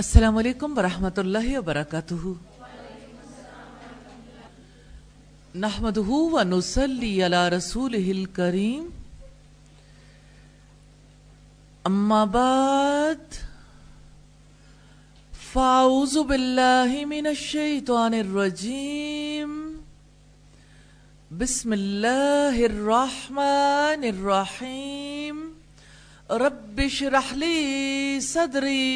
السلام علیکم ورحمۃ اللہ وبرکاتہ۔ نحمده ونصلي على رسوله الكريم اما بعد، فاعوذ بالله من الشيطان الرجيم بسم الله الرحمن الرحيم رب اشرح لي صدري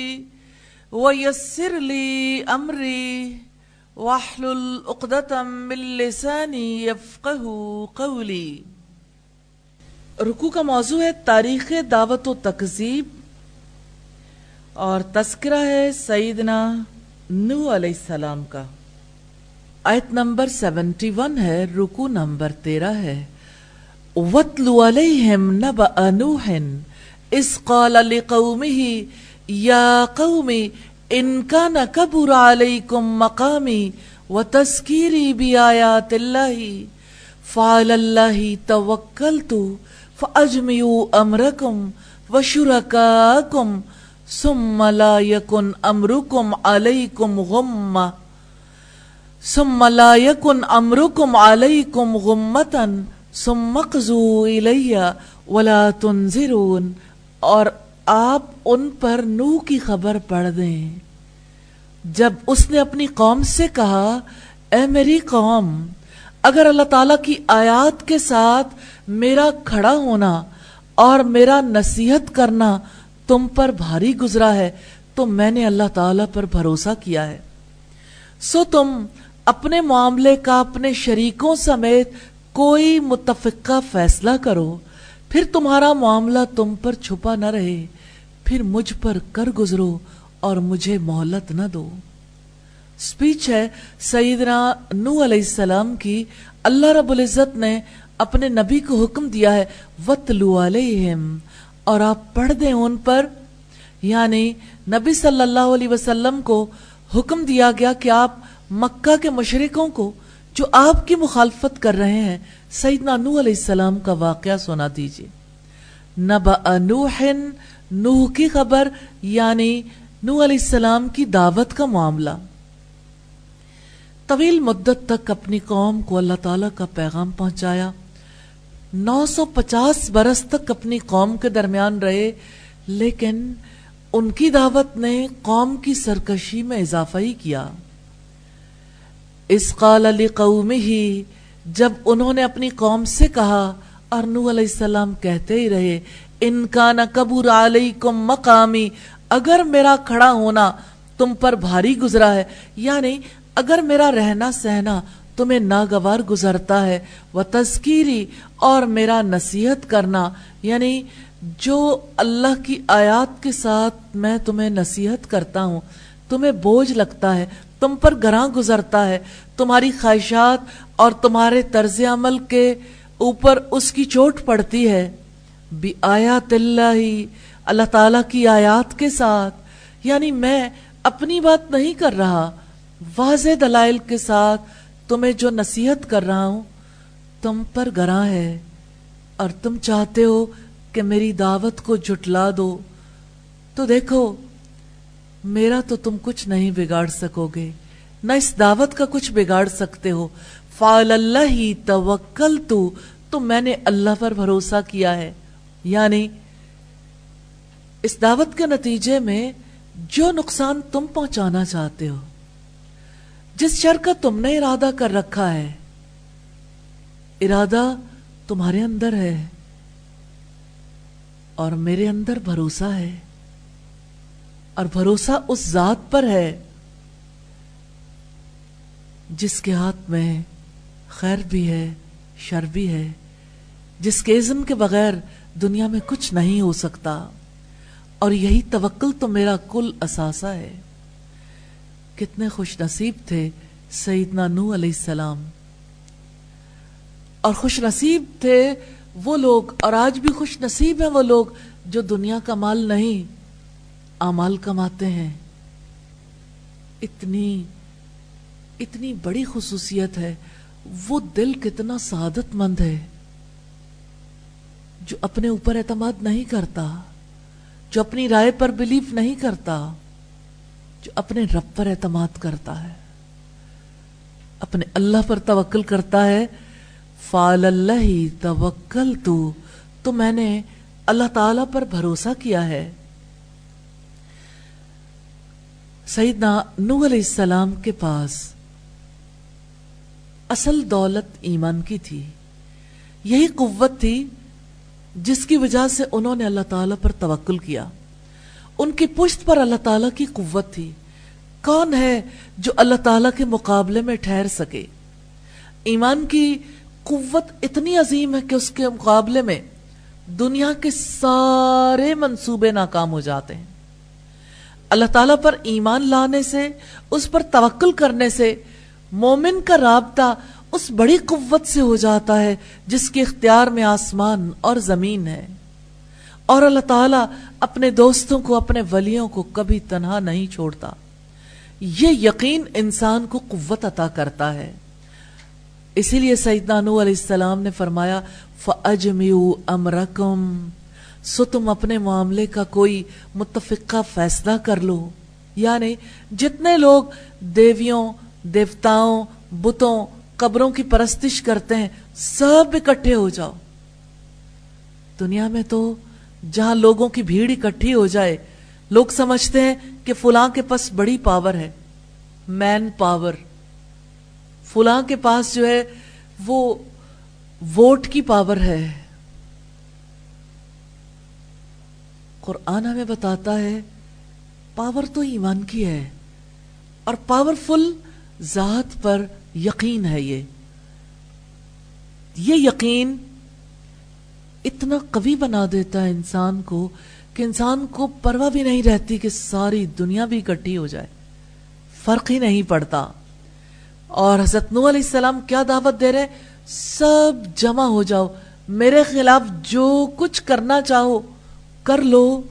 ويسر لي امري واحلل عقدة من لساني يفقه قولي۔ رکو کا موضوع ہے تاریخ دعوت و تکذیب اور تذکرہ ہے سیدنا نو علیہ السلام کا۔ آیت نمبر سیونٹی ون ہے رکو نمبر تیرہ ہے۔ وَاتْلُ عَلَيْهِمْ نَبَأَ نُوحٍ، اِذْ قَالَ لِقَوْمِهِ یا قومی ان کان کبر علیکم مقامی و تذکیری بی آیات اللہ فعل اللہ توکلت فاجمیو امرکم و شرکاکم ثم لا یکن امرکم علیکم غم ثم لا یکن امرکم علیکم غمتا ثم اقضو الی ولا تنظرون اور آپ ان پر نو کی خبر پڑھ دیں۔ جب اس نے اپنی قوم سے کہا، اے میری قوم، اگر اللہ تعالیٰ کی آیات کے ساتھ میرا کھڑا ہونا اور میرا نصیحت کرنا تم پر بھاری گزرا ہے، تو میں نے اللہ تعالیٰ پر بھروسہ کیا ہے۔ سو تم اپنے معاملے کا، اپنے شریکوں سمیت کوئی متفقہ فیصلہ کرو، پھر تمہارا معاملہ تم پر چھپا نہ رہے۔ پھر مجھ پر کر گزرو اور مجھے مہلت نہ دو۔ سپیچ ہے سیدنا نو علیہ السلام کی اللہ رب العزت نے اپنے نبی کو حکم دیا ہے وَتْلُو عَلَيْهِمْ۔ اور آپ پڑھ دیں ان پر۔ یعنی نبی صلی اللہ علیہ وسلم کو حکم دیا گیا کہ آپ مکہ کے مشرکوں کو، جو آپ کی مخالفت کر رہے ہیں، سیدنا نو علیہ السلام کا واقعہ سنا دیجیے۔ نبأ نوح نوح کی خبر یعنی نو علیہ السلام کی دعوت کا معاملہ۔ طویل مدت تک اپنی قوم کو اللہ تعالیٰ کا پیغام پہنچایا۔ نو سو پچاس برس تک اپنی قوم کے درمیان رہے، لیکن ان کی دعوت نے قوم کی سرکشی میں اضافہ ہی کیا۔ اس قال علی قومی ہی جب انہوں نے اپنی قوم سے کہا، اور نو علیہ السلام کہتے ہی رہے ان کا نہ کبور علیکم مقامی، اگر میرا کھڑا ہونا تم پر بھاری گزرا ہے یعنی اگر میرا رہنا سہنا تمہیں ناگوار گزرتا ہے وہ تذکیری اور میرا نصیحت کرنا یعنی جو اللہ کی آیات کے ساتھ میں تمہیں نصیحت کرتا ہوں، تمہیں بوجھ لگتا ہے، تم پر گراں گزرتا ہے، تمہاری خواہشات اور تمہارے طرز عمل کے اوپر اس کی چوٹ پڑتی ہے۔ بھی آیات اللہ اللہ تعالی کی آیات کے ساتھ۔ یعنی میں اپنی بات نہیں کر رہا، واضح دلائل کے ساتھ تمہیں جو نصیحت کر رہا ہوں، تم پر گراں ہے۔ اور تم چاہتے ہو کہ میری دعوت کو جھٹلا دو۔ تو دیکھو، میرا تو تم کچھ نہیں بگاڑ سکو گے۔ نہ اس دعوت کا کچھ بگاڑ سکتے ہو۔ فعل اللہ ہی توکل تو میں نے اللہ پر بھروسہ کیا ہے۔ یعنی اس دعوت کے نتیجے میں جو نقصان تم پہنچانا چاہتے ہو، جس شر کا تم نے ارادہ کر رکھا ہے، ارادہ تمہارے اندر ہے اور میرے اندر بھروسہ ہے، اور بھروسہ اس ذات پر ہے جس کے ہاتھ میں خیر بھی ہے، شر بھی ہے، جس کے عزم کے بغیر دنیا میں کچھ نہیں ہو سکتا۔ اور یہی توکل تو میرا کل اثاثہ ہے۔ کتنے خوش نصیب تھے سیدنا نو علیہ السلام۔ اور خوش نصیب تھے وہ لوگ، اور آج بھی خوش نصیب ہیں وہ لوگ جو دنیا کا مال نہیں امال کماتے ہیں۔ اتنی اتنی بڑی خصوصیت ہے۔ وہ دل کتنا سعادت مند ہے۔ جو اپنے اوپر اعتماد نہیں کرتا، جو اپنی رائے پر بلیف نہیں کرتا، جو اپنے رب پر اعتماد کرتا ہے۔ اپنے اللہ پر توکل کرتا ہے۔ فال اللہ توکل تو تو میں نے اللہ تعالی پر بھروسہ کیا ہے۔ سیدنا نو علیہ السلام کے پاس اصل دولت ایمان کی تھی۔ یہی قوت تھی جس کی وجہ سے انہوں نے اللہ تعالیٰ پر توکل کیا۔ ان کی پشت پر اللہ تعالیٰ کی قوت تھی۔ کون ہے جو اللہ تعالیٰ کے مقابلے میں ٹھہر سکے؟ ایمان کی قوت اتنی عظیم ہے کہ اس کے مقابلے میں دنیا کے سارے منصوبے ناکام ہو جاتے ہیں۔ اللہ تعالیٰ پر ایمان لانے سے، اس پر توکل کرنے سے مومن کا رابطہ اس بڑی قوت سے ہو جاتا ہے جس کے اختیار میں آسمان اور زمین ہے۔ اور اللہ تعالیٰ اپنے دوستوں کو، اپنے ولیوں کو کبھی تنہا نہیں چھوڑتا۔ یہ یقین انسان کو قوت عطا کرتا ہے۔ اسی لیے سیدنا نو علیہ السلام نے فرمایا، فَأَجْمِعُوا أَمْرَكُمْ۔ سو تم اپنے معاملے کا کوئی متفقہ فیصلہ کر لو۔ یعنی جتنے لوگ دیویوں، دیوتاؤں، بتوں قبروں کی پرستش کرتے ہیں، سب اکٹھے ہو جاؤ۔ دنیا میں تو جہاں لوگوں کی بھیڑ اکٹھی ہو جائے، لوگ سمجھتے ہیں کہ فلاں کے پاس بڑی پاور ہے، مین پاور۔ فلاں کے پاس جو ہے، وہ ووٹ کی پاور ہے۔ قرآن ہمیں بتاتا ہے، پاور تو ایمان کی ہے، اور پاورفل ذات پر یقین ہے یہ۔ یہ یقین اتنا قوی بنا دیتا ہے انسان کو کہ انسان کو پرواہ بھی نہیں رہتی کہ ساری دنیا بھی اکٹھی ہو جائے۔ فرق ہی نہیں پڑتا۔ اور حضرت نو علیہ السلام کیا دعوت دے رہے سب جمع ہو جاؤ۔ میرے خلاف جو کچھ کرنا چاہو، کر لو۔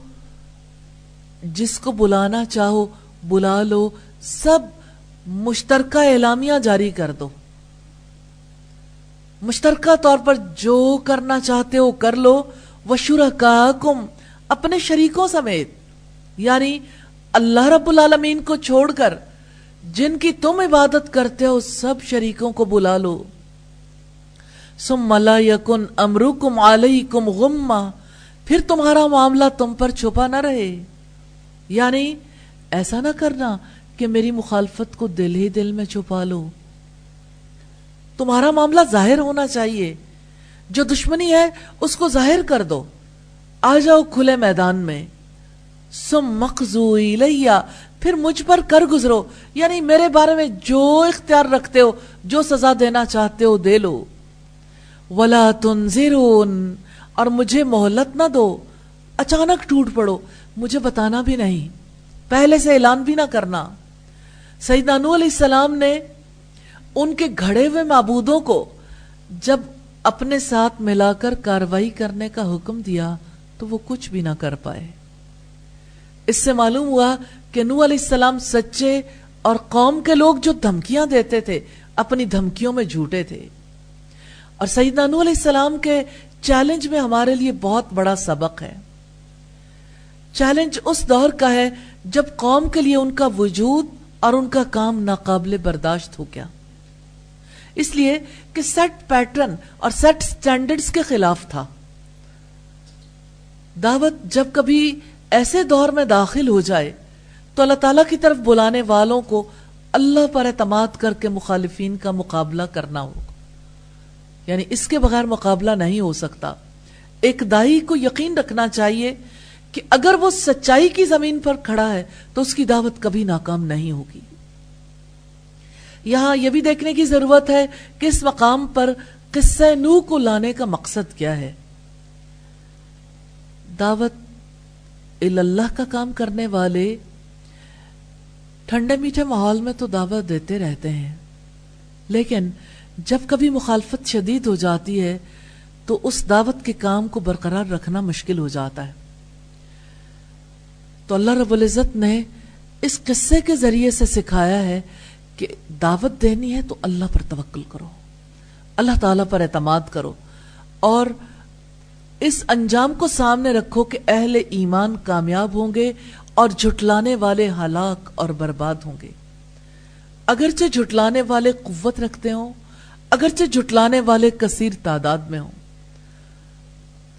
جس کو بلانا چاہو، بلا لو۔ سب مشترکہ اعلامیہ جاری کر دو۔ مشترکہ طور پر جو کرنا چاہتے ہو کر لو۔ وہ شرکاکم اپنے شریکوں سمیت۔ یعنی اللہ رب العالمین کو چھوڑ کر، جن کی تم عبادت کرتے ہو، سب شریکوں کو بلا لو۔ سم لا یکن امرکم علیکم غمہ پھر تمہارا معاملہ تم پر چھپا نہ رہے۔ یعنی ایسا نہ کرنا کہ میری مخالفت کو دل ہی دل میں چھپا لو۔ تمہارا معاملہ ظاہر ہونا چاہیے۔ جو دشمنی ہے، اس کو ظاہر کر دو۔ آ جاؤ کھلے میدان میں۔ سم مخزو لیا پھر مجھ پر کر گزرو۔ یعنی میرے بارے میں جو اختیار رکھتے ہو، جو سزا دینا چاہتے ہو، دے لو۔ ولا تنظرون اور مجھے مہلت نہ دو۔ اچانک ٹوٹ پڑو۔ مجھے بتانا بھی نہیں۔ پہلے سے اعلان بھی نہ کرنا۔ سیدنا نو علیہ السلام نے ان کے گھڑے ہوئے معبودوں کو جب اپنے ساتھ ملا کر کاروائی کرنے کا حکم دیا تو وہ کچھ بھی نہ کر پائے۔ اس سے معلوم ہوا کہ نو علیہ السلام سچے اور قوم کے لوگ جو دھمکیاں دیتے تھے، اپنی دھمکیوں میں جھوٹے تھے۔ اور سیدنا نو علیہ السلام کے چیلنج میں ہمارے لیے بہت بڑا سبق ہے۔ چیلنج اس دور کا ہے جب قوم کے لیے ان کا وجود اور ان کا کام ناقابل برداشت ہو گیا۔ اس لیے کہ سیٹ پیٹرن اور سیٹ سٹینڈرڈز کے خلاف تھا۔ دعوت جب کبھی ایسے دور میں داخل ہو جائے تو اللہ تعالیٰ کی طرف بلانے والوں کو اللہ پر اعتماد کر کے مخالفین کا مقابلہ کرنا ہوگا یعنی اس کے بغیر مقابلہ نہیں ہو سکتا۔ ایک دائی کو یقین رکھنا چاہیے کہ اگر وہ سچائی کی زمین پر کھڑا ہے تو اس کی دعوت کبھی ناکام نہیں ہوگی۔ یہاں یہ بھی دیکھنے کی ضرورت ہے کہ اس مقام پر قصہ نو کو لانے کا مقصد کیا ہے۔ دعوت اللہ کا کام کرنے والے ٹھنڈے میٹھے ماحول میں تو دعوت دیتے رہتے ہیں۔ لیکن جب کبھی مخالفت شدید ہو جاتی ہے تو اس دعوت کے کام کو برقرار رکھنا مشکل ہو جاتا ہے۔ تو اللہ رب العزت نے اس قصے کے ذریعے سے سکھایا ہے کہ دعوت دینی ہے تو اللہ پر توکل کرو، اللہ تعالیٰ پر اعتماد کرو اور اس انجام کو سامنے رکھو کہ اہل ایمان کامیاب ہوں گے اور جھٹلانے والے ہلاک اور برباد ہوں گے۔ اگرچہ جھٹلانے والے قوت رکھتے ہوں، اگرچہ جھٹلانے والے کثیر تعداد میں ہوں۔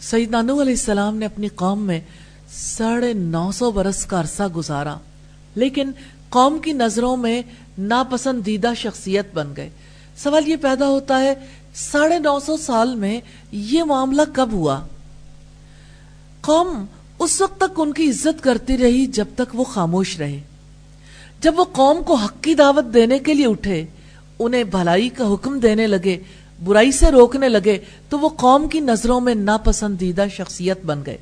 سعید علیہ السلام نے اپنی قوم میں ساڑھے نو سو برس کا عرصہ گزارا۔ لیکن قوم کی نظروں میں ناپسندیدہ شخصیت بن گئے۔ سوال یہ پیدا ہوتا ہے، ساڑھے نو سو سال میں یہ معاملہ کب ہوا؟ قوم اس وقت تک ان کی عزت کرتی رہی جب تک وہ خاموش رہے۔ جب وہ قوم کو حق کی دعوت دینے کے لیے اٹھے، انہیں بھلائی کا حکم دینے لگے، برائی سے روکنے لگے، تو وہ قوم کی نظروں میں ناپسندیدہ شخصیت بن گئے۔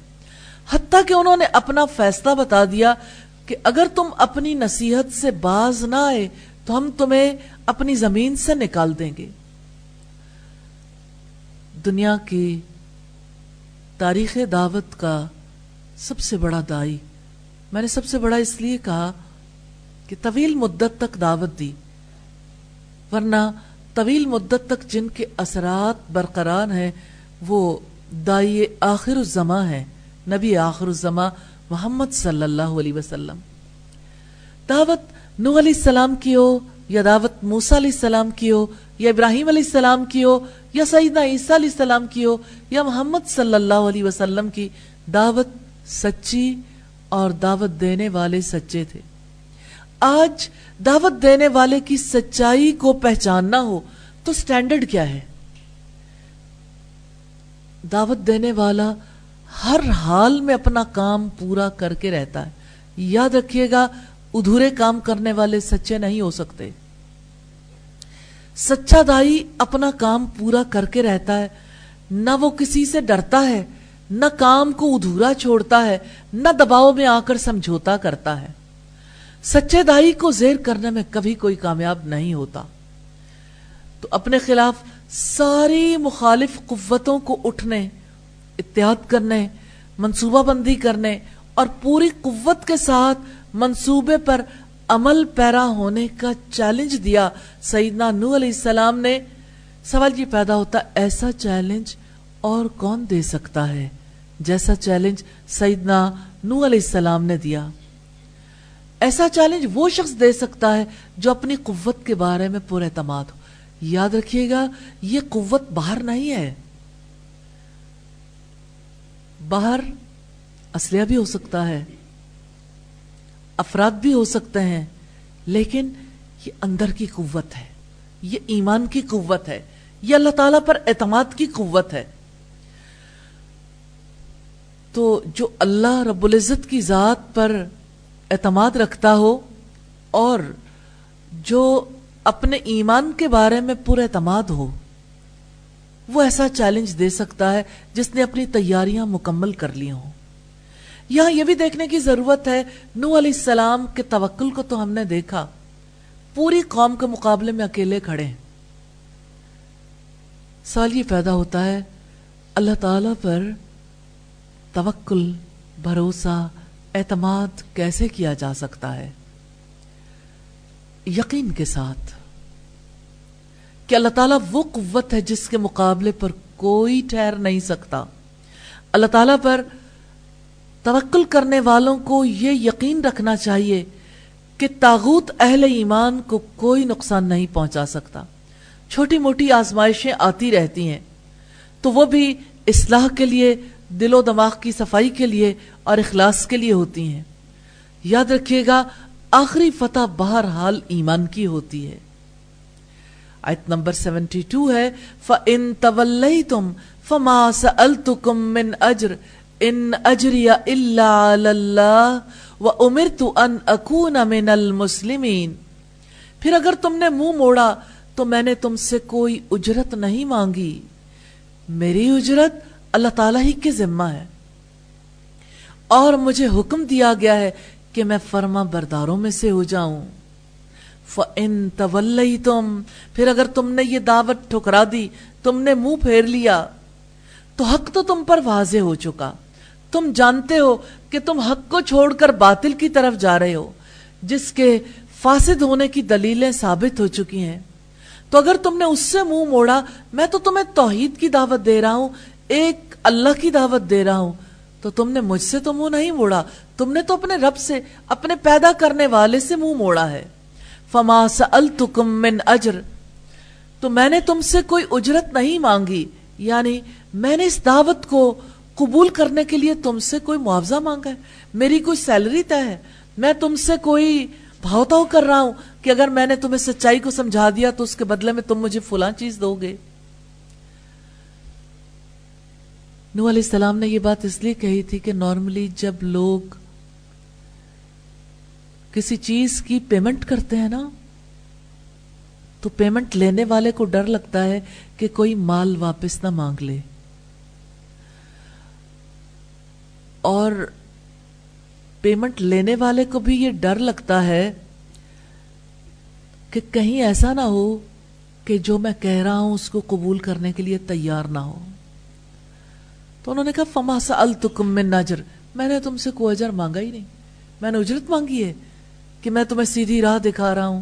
حتیٰ کہ انہوں نے اپنا فیصلہ بتا دیا کہ اگر تم اپنی نصیحت سے باز نہ آئے تو ہم تمہیں اپنی زمین سے نکال دیں گے۔ دنیا کی تاریخ دعوت کا سب سے بڑا دائی۔ میں نے سب سے بڑا اس لیے کہا کہ طویل مدت تک دعوت دی، ورنہ طویل مدت تک جن کے اثرات برقرار ہیں، وہ دائی آخر الزما ہے نبی آخر الزما محمد صلی اللہ علیہ وسلم۔ دعوت نو علیہ السلام کی ہو یا دعوت موسیٰ علیہ السلام کی ہو یا ابراہیم علیہ السلام کی ہو یا سیدنا عیسیٰ علیہ السلام کی ہو یا محمد صلی اللہ علیہ وسلم کی دعوت سچی اور دعوت دینے والے سچے تھے۔ آج دعوت دینے والے کی سچائی کو پہچاننا ہو تو سٹینڈرڈ کیا ہے؟ دعوت دینے والا ہر حال میں اپنا کام پورا کر کے رہتا ہے۔ یاد رکھیے گا، ادھورے کام کرنے والے سچے نہیں ہو سکتے۔ سچا دائی اپنا کام پورا کر کے رہتا ہے۔ نہ وہ کسی سے ڈرتا ہے، نہ کام کو ادھورا چھوڑتا ہے، نہ دباؤ میں آ کر سمجھوتا کرتا ہے۔ سچے دائی کو زیر کرنے میں کبھی کوئی کامیاب نہیں ہوتا۔ تو اپنے خلاف ساری مخالف قوتوں کو اٹھنے اتحاد کرنے، منصوبہ بندی کرنے اور پوری قوت کے ساتھ منصوبے پر عمل پیرا ہونے کا چیلنج دیا۔ سیدنا نو علیہ السلام نے سوال یہ پیدا ہوتا، ایسا چیلنج اور کون دے سکتا ہے؟ جیسا چیلنج سیدنا نو علیہ السلام نے دیا۔ ایسا چیلنج وہ شخص دے سکتا ہے جو اپنی قوت کے بارے میں پورے اعتماد ہو۔ یاد رکھیے گا، یہ قوت باہر نہیں ہے۔ باہر اسلحہ بھی ہو سکتا ہے، افراد بھی ہو سکتے ہیں، لیکن یہ اندر کی قوت ہے، یہ ایمان کی قوت ہے، یہ اللہ تعالیٰ پر اعتماد کی قوت ہے۔ تو جو اللہ رب العزت کی ذات پر اعتماد رکھتا ہو اور جو اپنے ایمان کے بارے میں پورا اعتماد ہو وہ ایسا چیلنج دے سکتا ہے جس نے اپنی تیاریاں مکمل کر لی ہوں۔ یہاں یہ بھی دیکھنے کی ضرورت ہے نو علیہ السلام کے توکل کو تو ہم نے دیکھا۔ پوری قوم کے مقابلے میں اکیلے کھڑے ہیں۔ سوال یہ پیدا ہوتا ہے، اللہ تعالی پر توکل، بھروسہ، اعتماد کیسے کیا جا سکتا ہے؟ یقین کے ساتھ۔ کہ اللہ تعالیٰ وہ قوت ہے جس کے مقابلے پر کوئی ٹھہر نہیں سکتا۔ اللہ تعالیٰ پر توکل کرنے والوں کو یہ یقین رکھنا چاہیے کہ تاغوت اہل ایمان کو کوئی نقصان نہیں پہنچا سکتا۔ چھوٹی موٹی آزمائشیں آتی رہتی ہیں۔ تو وہ بھی اصلاح کے لیے، دل و دماغ کی صفائی کے لیے اور اخلاص کے لیے ہوتی ہیں۔ یاد رکھیے گا، آخری فتح بہرحال ایمان کی ہوتی ہے۔ آیت نمبر سیونٹی ٹو ہے، فَإِن تَوَلَّيْتُمْ فَمَا سَأَلْتُكُمْ مِنْ أَجْرٍ ان اجری الا اللہ و امرت ان اکون من المسلمین پھر اگر تم نے منہ موڑا تو میں نے تم سے کوئی اجرت نہیں مانگی۔ میری اجرت اللہ تعالیٰ ہی کے ذمہ ہے۔ اور مجھے حکم دیا گیا ہے کہ میں فرما برداروں میں سے ہو جاؤں۔ فَإِن تَوَلَّيْتُمْ، پھر اگر تم نے یہ دعوت ٹھکرا دی، تم نے منہ پھیر لیا، تو حق تو تم پر واضح ہو چکا۔ تم جانتے ہو کہ تم حق کو چھوڑ کر باطل کی طرف جا رہے ہو، جس کے فاسد ہونے کی دلیلیں ثابت ہو چکی ہیں۔ تو اگر تم نے اس سے منہ موڑا، میں تو تمہیں توحید کی دعوت دے رہا ہوں، ایک اللہ کی دعوت دے رہا ہوں، تو تم نے مجھ سے تو منہ نہیں موڑا، تم نے تو اپنے رب سے، اپنے پیدا کرنے والے سے منہ موڑا ہے۔ فما سألتکم من اجر تو میں نے تم سے کوئی اجرت نہیں مانگی یعنی میں نے اس دعوت کو قبول کرنے کے لیے تم سے کوئی معاوضہ مانگا ہے، میری کوئی سیلری طے ہے، میں تم سے کوئی بھاؤ کر رہا ہوں کہ اگر میں نے تمہیں سچائی کو سمجھا دیا تو اس کے بدلے میں تم مجھے فلاں چیز دو گے۔ نو علیہ السلام نے یہ بات اس لیے کہی تھی کہ نارملی جب لوگ کسی چیز کی پیمنٹ کرتے ہیں نا، تو پیمنٹ لینے والے کو ڈر لگتا ہے کہ کوئی مال واپس نہ مانگ لے۔ اور پیمنٹ لینے والے کو بھی یہ ڈر لگتا ہے کہ کہیں ایسا نہ ہو کہ جو میں کہہ رہا ہوں اس کو قبول کرنے کے لیے تیار نہ ہو۔ تو انہوں نے کہا، فما سألتکم من نجر۔ میں نے تم سے کوئی اجر مانگا ہی نہیں۔ میں نے اجرت مانگی ہے۔ کہ میں تمہیں سیدھی راہ دکھا رہا ہوں۔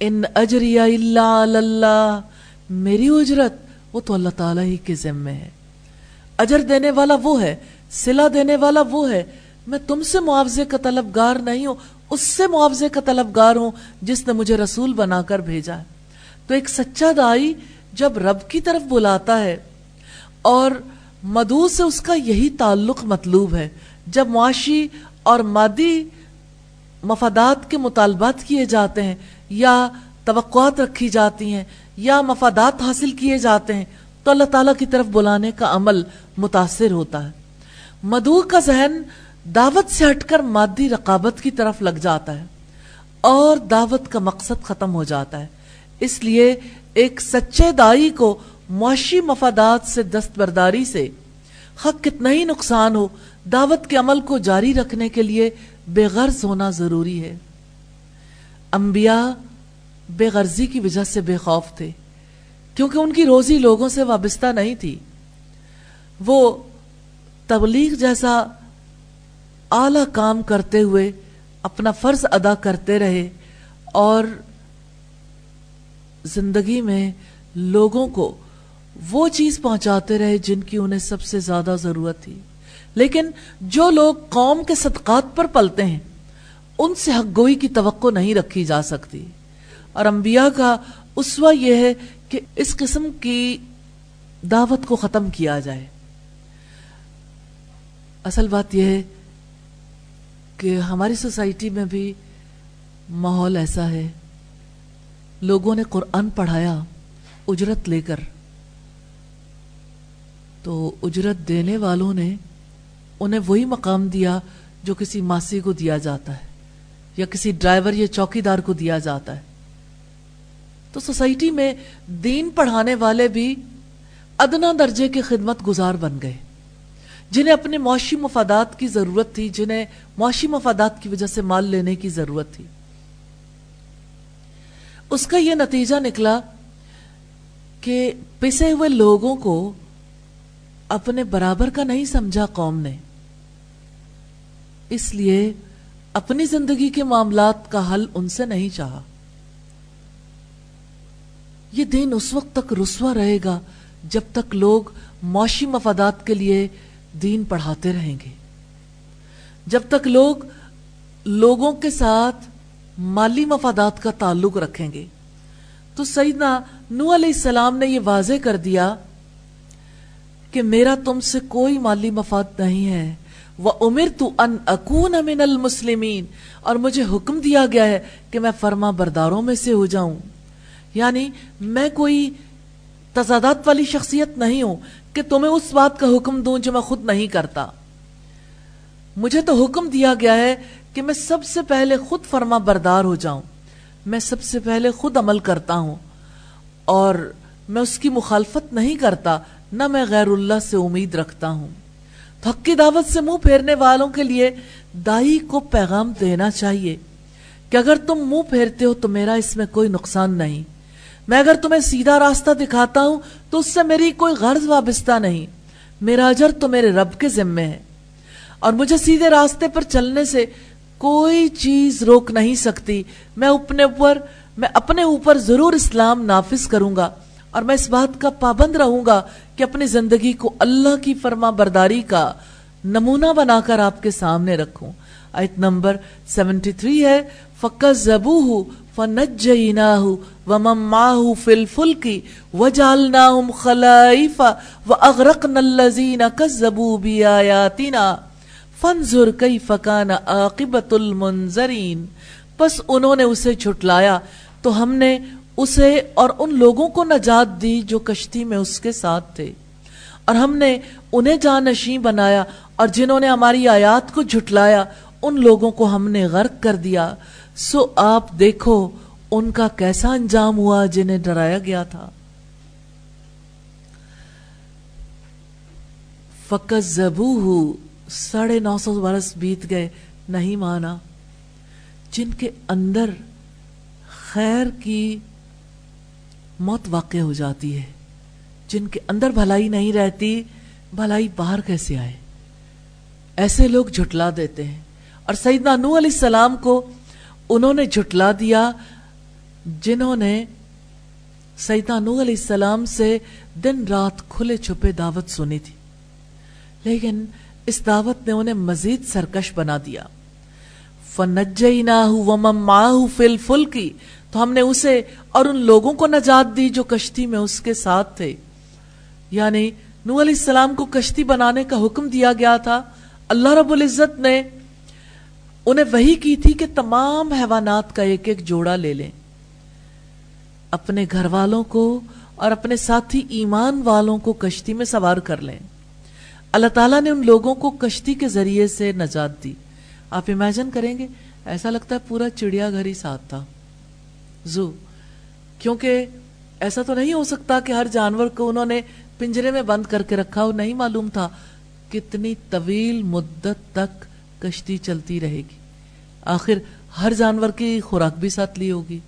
ان اجری اللہ اللہ، میری اجرت وہ تو اللہ تعالیٰ ہی کے ذمے ہے۔ اجر دینے والا وہ ہے سلا دینے والا وہ ہے۔ میں تم سے معاوضے کا طلبگار نہیں ہوں، اس سے معاوضے کا طلبگار ہوں جس نے مجھے رسول بنا کر بھیجا۔ ہے تو ایک سچا دائی جب رب کی طرف بلاتا ہے، اور مدو سے اس کا یہی تعلق مطلوب ہے۔ جب معاشی اور مادی مفادات کے مطالبات کیے جاتے ہیں، یا توقعات رکھی جاتی ہیں، یا مفادات حاصل کیے جاتے ہیں، تو اللہ تعالیٰ کی طرف بلانے کا عمل متاثر ہوتا ہے۔ مدعو کا ذہن دعوت سے ہٹ کر مادی رقابت کی طرف لگ جاتا ہے اور دعوت کا مقصد ختم ہو جاتا ہے۔ اس لیے ایک سچے دائی کو معاشی مفادات سے دستبرداری سے حق کتنا ہی نقصان ہو، دعوت کے عمل کو جاری رکھنے کے لیے بے غرض ہونا ضروری ہے۔ انبیاء بے غرضی کی وجہ سے بے خوف تھے، کیونکہ ان کی روزی لوگوں سے وابستہ نہیں تھی۔ وہ تبلیغ جیسا اعلی کام کرتے ہوئے اپنا فرض ادا کرتے رہے اور زندگی میں لوگوں کو وہ چیز پہنچاتے رہے جن کی انہیں سب سے زیادہ ضرورت تھی۔ لیکن جو لوگ قوم کے صدقات پر پلتے ہیں، ان سے حق گوئی کی توقع نہیں رکھی جا سکتی۔ اور انبیاء کا اسوا یہ ہے کہ اس قسم کی دعوت کو ختم کیا جائے۔ اصل بات یہ ہے کہ ہماری سوسائٹی میں بھی ماحول ایسا ہے، لوگوں نے قرآن پڑھایا، اجرت لے کر۔ تو اجرت دینے والوں نے انہیں وہی مقام دیا جو کسی ماسی کو دیا جاتا ہے یا کسی ڈرائیور یا چوکی دار کو دیا جاتا ہے۔ تو سوسائٹی میں دین پڑھانے والے بھی ادنا درجے کے خدمت گزار بن گئے۔ جنہیں اپنے معاشی مفادات کی ضرورت تھی، جنہیں معاشی مفادات کی وجہ سے مال لینے کی ضرورت تھی۔ اس کا یہ نتیجہ نکلا کہ پسے ہوئے لوگوں کو اپنے برابر کا نہیں سمجھا قوم نے۔ اس لیے اپنی زندگی کے معاملات کا حل ان سے نہیں چاہا۔ یہ دین اس وقت تک رسوا رہے گا جب تک لوگ معاشی مفادات کے لیے دین پڑھاتے رہیں گے۔ جب تک لوگ لوگوں کے ساتھ مالی مفادات کا تعلق رکھیں گے۔ تو سیدنا نو علیہ السلام نے یہ واضح کر دیا کہ میرا تم سے کوئی مالی مفاد نہیں ہے۔ وہ امر تو ان اکون امن المسلمین اور مجھے حکم دیا گیا ہے کہ میں فرما برداروں میں سے ہو جاؤں۔ یعنی میں کوئی تضادات والی شخصیت نہیں ہوں کہ تمہیں اس بات کا حکم دوں جو میں خود نہیں کرتا۔ مجھے تو حکم دیا گیا ہے کہ میں سب سے پہلے خود فرما بردار ہو جاؤں۔ میں سب سے پہلے خود عمل کرتا ہوں۔ اور میں اس کی مخالفت نہیں کرتا، نہ میں غیر اللہ سے امید رکھتا ہوں۔ حق کی دعوت سے منہ پھیرنے والوں کے لیے دائی کو پیغام دینا چاہیے کہ اگر تم منہ پھیرتے ہو تو میرا اس میں کوئی نقصان نہیں۔ میں اگر تمہیں سیدھا راستہ دکھاتا ہوں تو اس سے میری کوئی غرض وابستہ نہیں۔ میرا اجر تو میرے رب کے ذمے ہے۔ اور مجھے سیدھے راستے پر چلنے سے کوئی چیز روک نہیں سکتی۔ میں اپنے اوپر، میں اپنے اوپر ضرور اسلام نافذ کروں گا۔ اور میں اس بات کا پابند رہوں گا کہ اپنی زندگی کو اللہ کی فرما برداری کا نمونہ بنا کر آپ کے سامنے رکھوں۔ آیت نمبر سیونٹی تھری ہے فَقَزَّبُوهُ فَنَجَّيْنَاهُ وَمَن مَّعَهُ فِي الْفُلْكِ وَجَعَلْنَاهُمْ خَلَائِفَ وَأَغْرَقْنَا الَّذِينَ كَذَّبُوا بِآيَاتِنَا فَانظُرْ كَيْفَ كَانَ عَاقِبَةُ الْمُنذَرِينَ۔ پس انہوں نے اسے جھٹلایا تو ہم نے اسے اور ان لوگوں کو نجات دی جو کشتی میں اس کے ساتھ تھے۔ اور ہم نے انہیں جانشین بنایا اور جنہوں نے ہماری آیات کو جھٹلایا، ان لوگوں کو ہم نے غرق کر دیا۔ سو آپ دیکھو ان کا کیسا انجام ہوا جنہیں ڈرایا گیا تھا۔ فقط زبو ہو ساڑھے نو سو برس بیت گئے، نہیں مانا۔ جن کے اندر خیر کی موت واقع ہو جاتی ہے۔ جن کے اندر بھلائی نہیں رہتی، بھلائی باہر کیسے آئے؟ ایسے لوگ جھٹلا دیتے ہیں۔ اور سیدنا نو علیہ السلام کو انہوں نے جھٹلا دیا، جنہوں نے سیدنا نو علیہ السلام سے دن رات کھلے چھپے دعوت سنی تھی۔ لیکن اس دعوت نے انہیں مزید سرکش بنا دیا۔ فَنَجَّيْنَاهُ وَمَن مَّعَهُ فِي الْفُلْكِ تو ہم نے اسے اور ان لوگوں کو نجات دی جو کشتی میں اس کے ساتھ تھے۔ یعنی نو علیہ السلام کو کشتی بنانے کا حکم دیا گیا تھا۔ اللہ رب العزت نے انہیں وہی کی تھی کہ تمام حیوانات کا ایک ایک جوڑا لے لیں۔ اپنے گھر والوں کو اور اپنے ساتھی ایمان والوں کو کشتی میں سوار کر لیں۔ اللہ تعالیٰ نے ان لوگوں کو کشتی کے ذریعے سے نجات دی۔ آپ امیجن کریں گے، ایسا لگتا ہے پورا چڑیا گھر ہی ساتھ تھا۔ زو۔ کیونکہ ایسا تو نہیں ہو سکتا کہ ہر جانور کو انہوں نے پنجرے میں بند کر کے رکھا ہو، نہیں معلوم تھا کتنی طویل مدت تک کشتی چلتی رہے گی۔ آخر ہر جانور کی خوراک بھی ساتھ لی ہوگی۔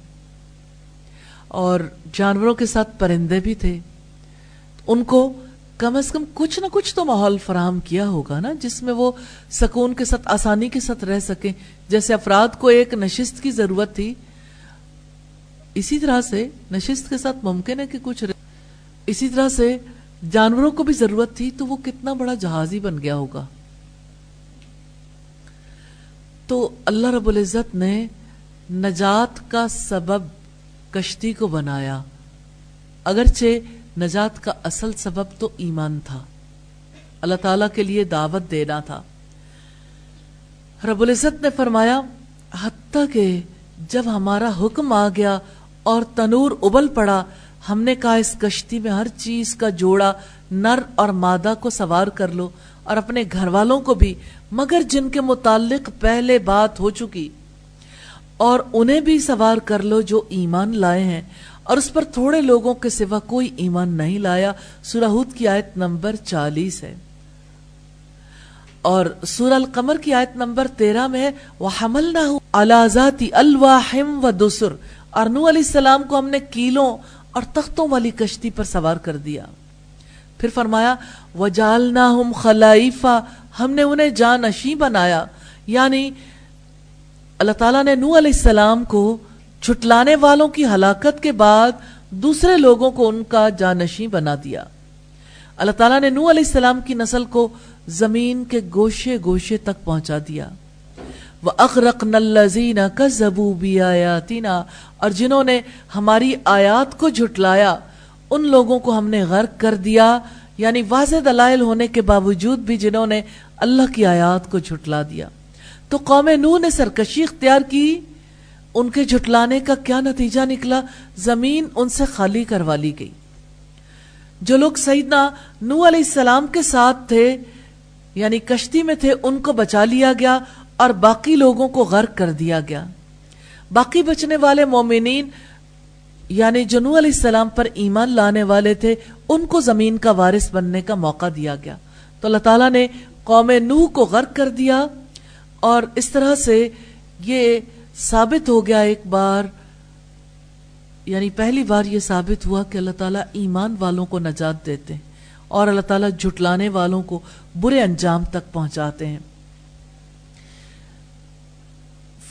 اور جانوروں کے ساتھ پرندے بھی تھے۔ ان کو کم از کم کچھ نہ کچھ تو ماحول فراہم کیا ہوگا نا، جس میں وہ سکون کے ساتھ، آسانی کے ساتھ رہ سکیں۔ جیسے افراد کو ایک نشست کی ضرورت تھی اسی طرح سے نشست کے ساتھ ممکن ہے کہ کچھ اسی طرح سے جانوروں کو بھی ضرورت تھی تو وہ کتنا بڑا جہازی بن گیا ہوگا۔ تو اللہ رب العزت نے نجات کا سبب کشتی کو بنایا۔ اگرچہ نجات کا اصل سبب تو ایمان تھا۔ اللہ تعالی کے لیے دعوت دینا تھا۔ رب العزت نے فرمایا، حتیٰ کہ جب ہمارا حکم آ گیا اور تنور ابل پڑا۔ ہم نے کہا، اس کشتی میں ہر چیز کا جوڑا، نر اور مادہ کو سوار کر لو اور اپنے گھر والوں کو بھی، مگر جن کے متعلق پہلے بات ہو چکی۔ اور انہیں بھی سوار کر لو جو ایمان لائے ہیں۔ اور اس پر تھوڑے لوگوں کے سوا کوئی ایمان نہیں لایا۔ سورہود کی آیت نمبر چالیس ہے۔ اور سورہ القمر کی آیت نمبر تیرہ میں ہے وَحَمَلْنَهُ عَلَى ذَاتِ الْوَاحِمْ وَدُسُرْ۔ اور نو علیہ السلام کو ہم نے کیلوں اور تختوں والی کشتی پر سوار کر دیا۔ پھر فرمایا وَجَعَلْنَاهُمْ خَلَائِفَ ہم نے انہیں جانشی بنایا۔ یعنی اللہ تعالیٰ نے نو علیہ السلام کو چھٹلانے والوں کی ہلاکت کے بعد دوسرے لوگوں کو ان کا جانشی بنا دیا۔ اللہ تعالیٰ نے نو علیہ السلام کی نسل کو زمین کے گوشے گوشے تک پہنچا دیا۔ وَأَغْرَقْنَا الَّذِينَ كَذَّبُوا بِآيَاتِنَا اور جنہوں نے ہماری آیات کو جھٹلایا، ان لوگوں کو ہم نے غرق کر دیا یعنی واضح دلائل ہونے کے باوجود بھی جنہوں نے اللہ کی آیات کو جھٹلا دیا۔ تو قوم نو نے سرکشی اختیار کی، ان کے جھٹلانے کا کیا نتیجہ نکلا؟ زمین ان سے خالی کروا لی گئی۔ جو لوگ سیدنا نو علیہ السلام کے ساتھ تھے یعنی کشتی میں تھے، ان کو بچا لیا گیا اور باقی لوگوں کو غرق کر دیا گیا۔ باقی بچنے والے مومنین یعنی جنو علیہ السلام پر ایمان لانے والے تھے، ان کو زمین کا وارث بننے کا موقع دیا گیا۔ تو اللہ تعالیٰ نے قوم نوح کو غرق کر دیا اور اس طرح سے یہ ثابت ہو گیا ایک بار یعنی پہلی بار یہ ثابت ہوا کہ اللہ تعالیٰ ایمان والوں کو نجات دیتے ہیں اور اللہ تعالیٰ جھٹلانے والوں کو برے انجام تک پہنچاتے ہیں۔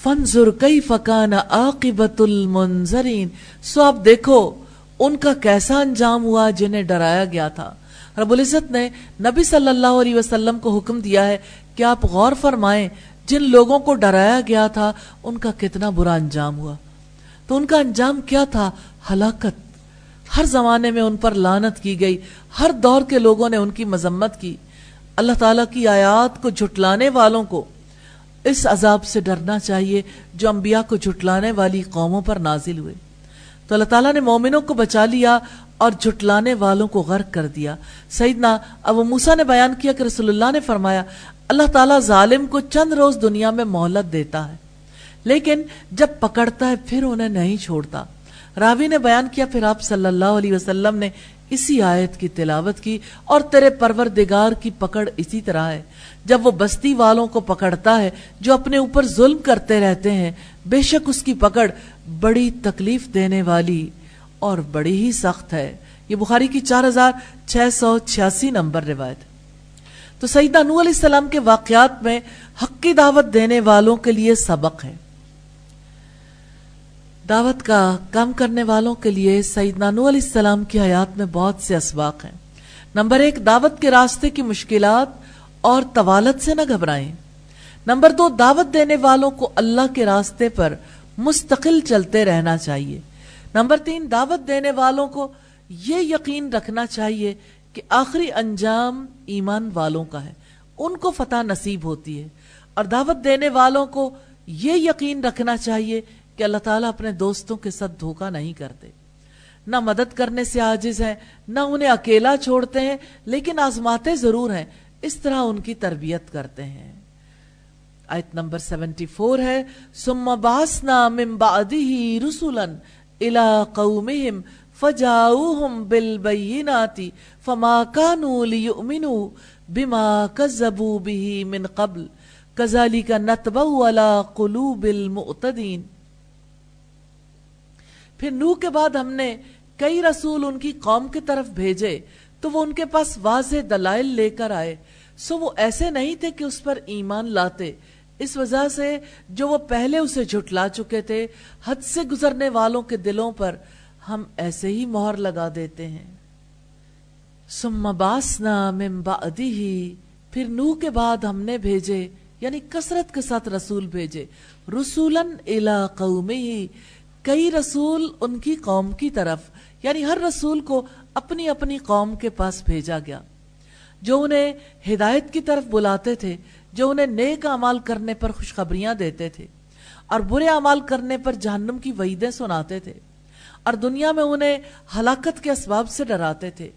فنزر کئی فکان عاقبت المنظرین۔ سو اب دیکھو، ان کا کیسا انجام ہوا جنہیں ڈرایا گیا تھا۔ رب العزت نے نبی صلی اللہ علیہ وسلم کو حکم دیا ہے کہ آپ غور فرمائیں، جن لوگوں کو ڈرایا گیا تھا، ان کا کتنا برا انجام ہوا۔ تو ان کا انجام کیا تھا؟ ہلاکت۔ ہر زمانے میں ان پر لانت کی گئی، ہر دور کے لوگوں نے ان کی مذمت کی۔ اللہ تعالیٰ کی آیات کو جھٹلانے والوں کو اس عذاب سے ڈرنا چاہیے جو انبیاء کو جھٹلانے والی قوموں پر نازل ہوئے۔ تو اللہ تعالیٰ نے مومنوں کو بچا لیا اور جھٹلانے والوں کو غرق کر دیا۔ سیدنا ابو موسیٰ نے بیان کیا کہ رسول اللہ نے فرمایا، اللہ تعالیٰ ظالم کو چند روز دنیا میں مہلت دیتا ہے، لیکن جب پکڑتا ہے پھر انہیں نہیں چھوڑتا۔ راوی نے بیان کیا، پھر آپ صلی اللہ علیہ وسلم نے اسی آیت کی تلاوت کی اور تیرے پروردگار کی پکڑ اسی طرح ہے۔ جب وہ بستی والوں کو پکڑتا ہے، جو اپنے اوپر ظلم کرتے رہتے ہیں، بے شک اس کی پکڑ بڑی تکلیف دینے والی اور بڑی ہی سخت ہے۔ یہ بخاری کی چار ہزار چھ سو چھیاسی نمبر روایت۔ تو سیدہ نو علیہ السلام کے واقعات میں حق کی دعوت دینے والوں کے لیے سبق ہے۔ دعوت کا کام کرنے والوں کے لیے سعید نانو علیہ السلام کی حیات میں بہت سے اسباق ہیں۔ نمبر ایک، دعوت کے راستے کی مشکلات اور طوالت سے نہ گھبرائیں۔ نمبر دو، دعوت دینے والوں کو اللہ کے راستے پر مستقل چلتے رہنا چاہیے۔ نمبر تین، دعوت دینے والوں کو یہ یقین رکھنا چاہیے کہ آخری انجام ایمان والوں کا ہے۔ ان کو فتح نصیب ہوتی ہے۔ اور دعوت دینے والوں کو یہ یقین رکھنا چاہیے کہ اللہ تعالیٰ اپنے دوستوں کے ساتھ دھوکہ نہیں کرتے۔ نہ مدد کرنے سے عاجز ہیں، نہ انہیں اکیلا چھوڑتے ہیں، لیکن آزماتے ضرور ہیں۔ اس طرح ان کی تربیت کرتے ہیں۔ آیت نمبر سیونٹی فور ہے سم باسنا من بعده رسولا الى قومهم فجاؤهم بالبينات فما كانوا ليؤمنوا بما كذبوا به من قبل، كذلك نتبع على قلوب المؤتدين پھر نو کے بعد ہم نے کئی رسول ان کی قوم کی طرف بھیجے۔ تو وہ ان کے پاس واضح دلائل لے کر آئے۔ سو وہ ایسے نہیں تھے کہ اس پر ایمان لاتے۔ اس وجہ سے جو وہ پہلے اسے جھٹلا چکے تھے، حد سے گزرنے والوں کے دلوں پر ہم ایسے ہی مہر لگا دیتے ہیں۔ سم باسنا من بعدی پھر نو کے بعد ہم نے بھیجے یعنی کثرت کے ساتھ رسول بھیجے۔ رسولن الا قومی کئی رسول ان کی قوم کی طرف یعنی ہر رسول کو اپنی اپنی قوم کے پاس بھیجا گیا۔ جو انہیں ہدایت کی طرف بلاتے تھے، جو انہیں نیک عمال کرنے پر خوشخبریاں دیتے تھے اور برے عمال کرنے پر جہنم کی وعیدیں سناتے تھے۔ اور دنیا میں انہیں ہلاکت کے اسباب سے ڈراتے تھے۔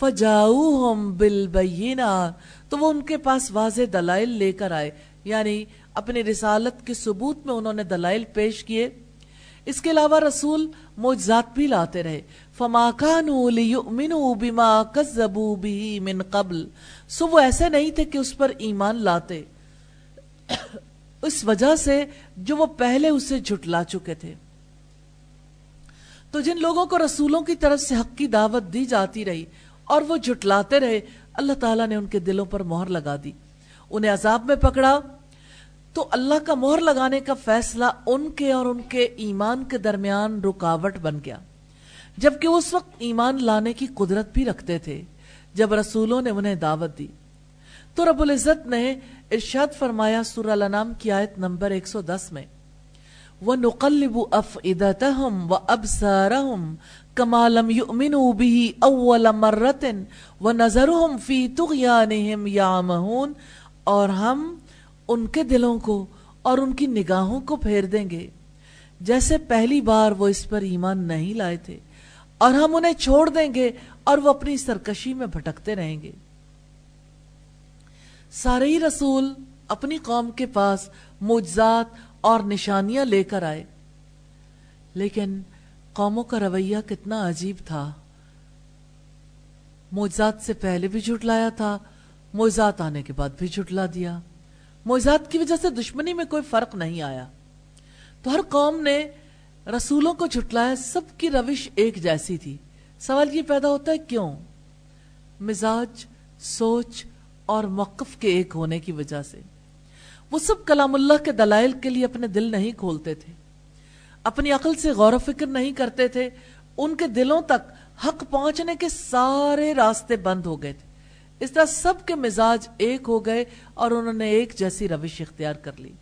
فجاؤہم بالبینات تو وہ ان کے پاس واضح دلائل لے کر آئے۔ یعنی اپنی رسالت کے ثبوت میں انہوں نے دلائل پیش کیے۔ اس کے علاوہ رسول معجزات بھی لاتے رہے۔ فما كانوا ليؤمنوا بما كذبوا به من قبل۔ سو وہ ایسے نہیں تھے کہ اس پر ایمان لاتے۔ اس وجہ سے جو وہ پہلے اسے جھٹلا چکے تھے۔ تو جن لوگوں کو رسولوں کی طرف سے حق کی دعوت دی جاتی رہی اور وہ جھٹلاتے رہے، اللہ تعالیٰ نے ان کے دلوں پر مہر لگا دی۔ انہیں عذاب میں پکڑا۔ تو اللہ کا مہر لگانے کا فیصلہ ان کے اور ان کے ایمان کے درمیان رکاوٹ بن گیا۔ جبکہ اس وقت ایمان لانے کی قدرت بھی رکھتے تھے، جب رسولوں نے انہیں دعوت دی۔ تو رب العزت نے ارشاد فرمایا سورہ الانام کی آیت نمبر 110 میں، وَنُقَلِّبُ أَفْئِدَتَهُمْ وَأَبْسَارَهُمْ كَمَا لَمْ يُؤْمِنُوا بِهِ أَوَّلَ مَرَّةٍ وَنَظَرُهُمْ فِي تُغْيَانِهِمْ يَعْمَهُونَ اور ہم ان کے دلوں کو اور ان کی نگاہوں کو پھیر دیں گے۔ جیسے پہلی بار وہ اس پر ایمان نہیں لائے تھے، اور ہم انہیں چھوڑ دیں گے اور وہ اپنی سرکشی میں بھٹکتے رہیں گے۔ سارے ہی رسول اپنی قوم کے پاس معجزات اور نشانیاں لے کر آئے۔ لیکن قوموں کا رویہ کتنا عجیب تھا۔ معجزات سے پہلے بھی جھٹلایا تھا، معجزات آنے کے بعد بھی جھٹلا دیا۔ معجزات کی وجہ سے دشمنی میں کوئی فرق نہیں آیا۔ تو ہر قوم نے رسولوں کو چھٹلایا سب کی روش ایک جیسی تھی۔ سوال یہ پیدا ہوتا ہے کیوں؟ مزاج، سوچ اور موقف کے ایک ہونے کی وجہ سے۔ وہ سب کلام اللہ کے دلائل کے لیے اپنے دل نہیں کھولتے تھے۔ اپنی عقل سے غور و فکر نہیں کرتے تھے۔ ان کے دلوں تک حق پہنچنے کے سارے راستے بند ہو گئے تھے۔ اس طرح سب کے مزاج ایک ہو گئے اور انہوں نے ایک جیسی روش اختیار کر لی۔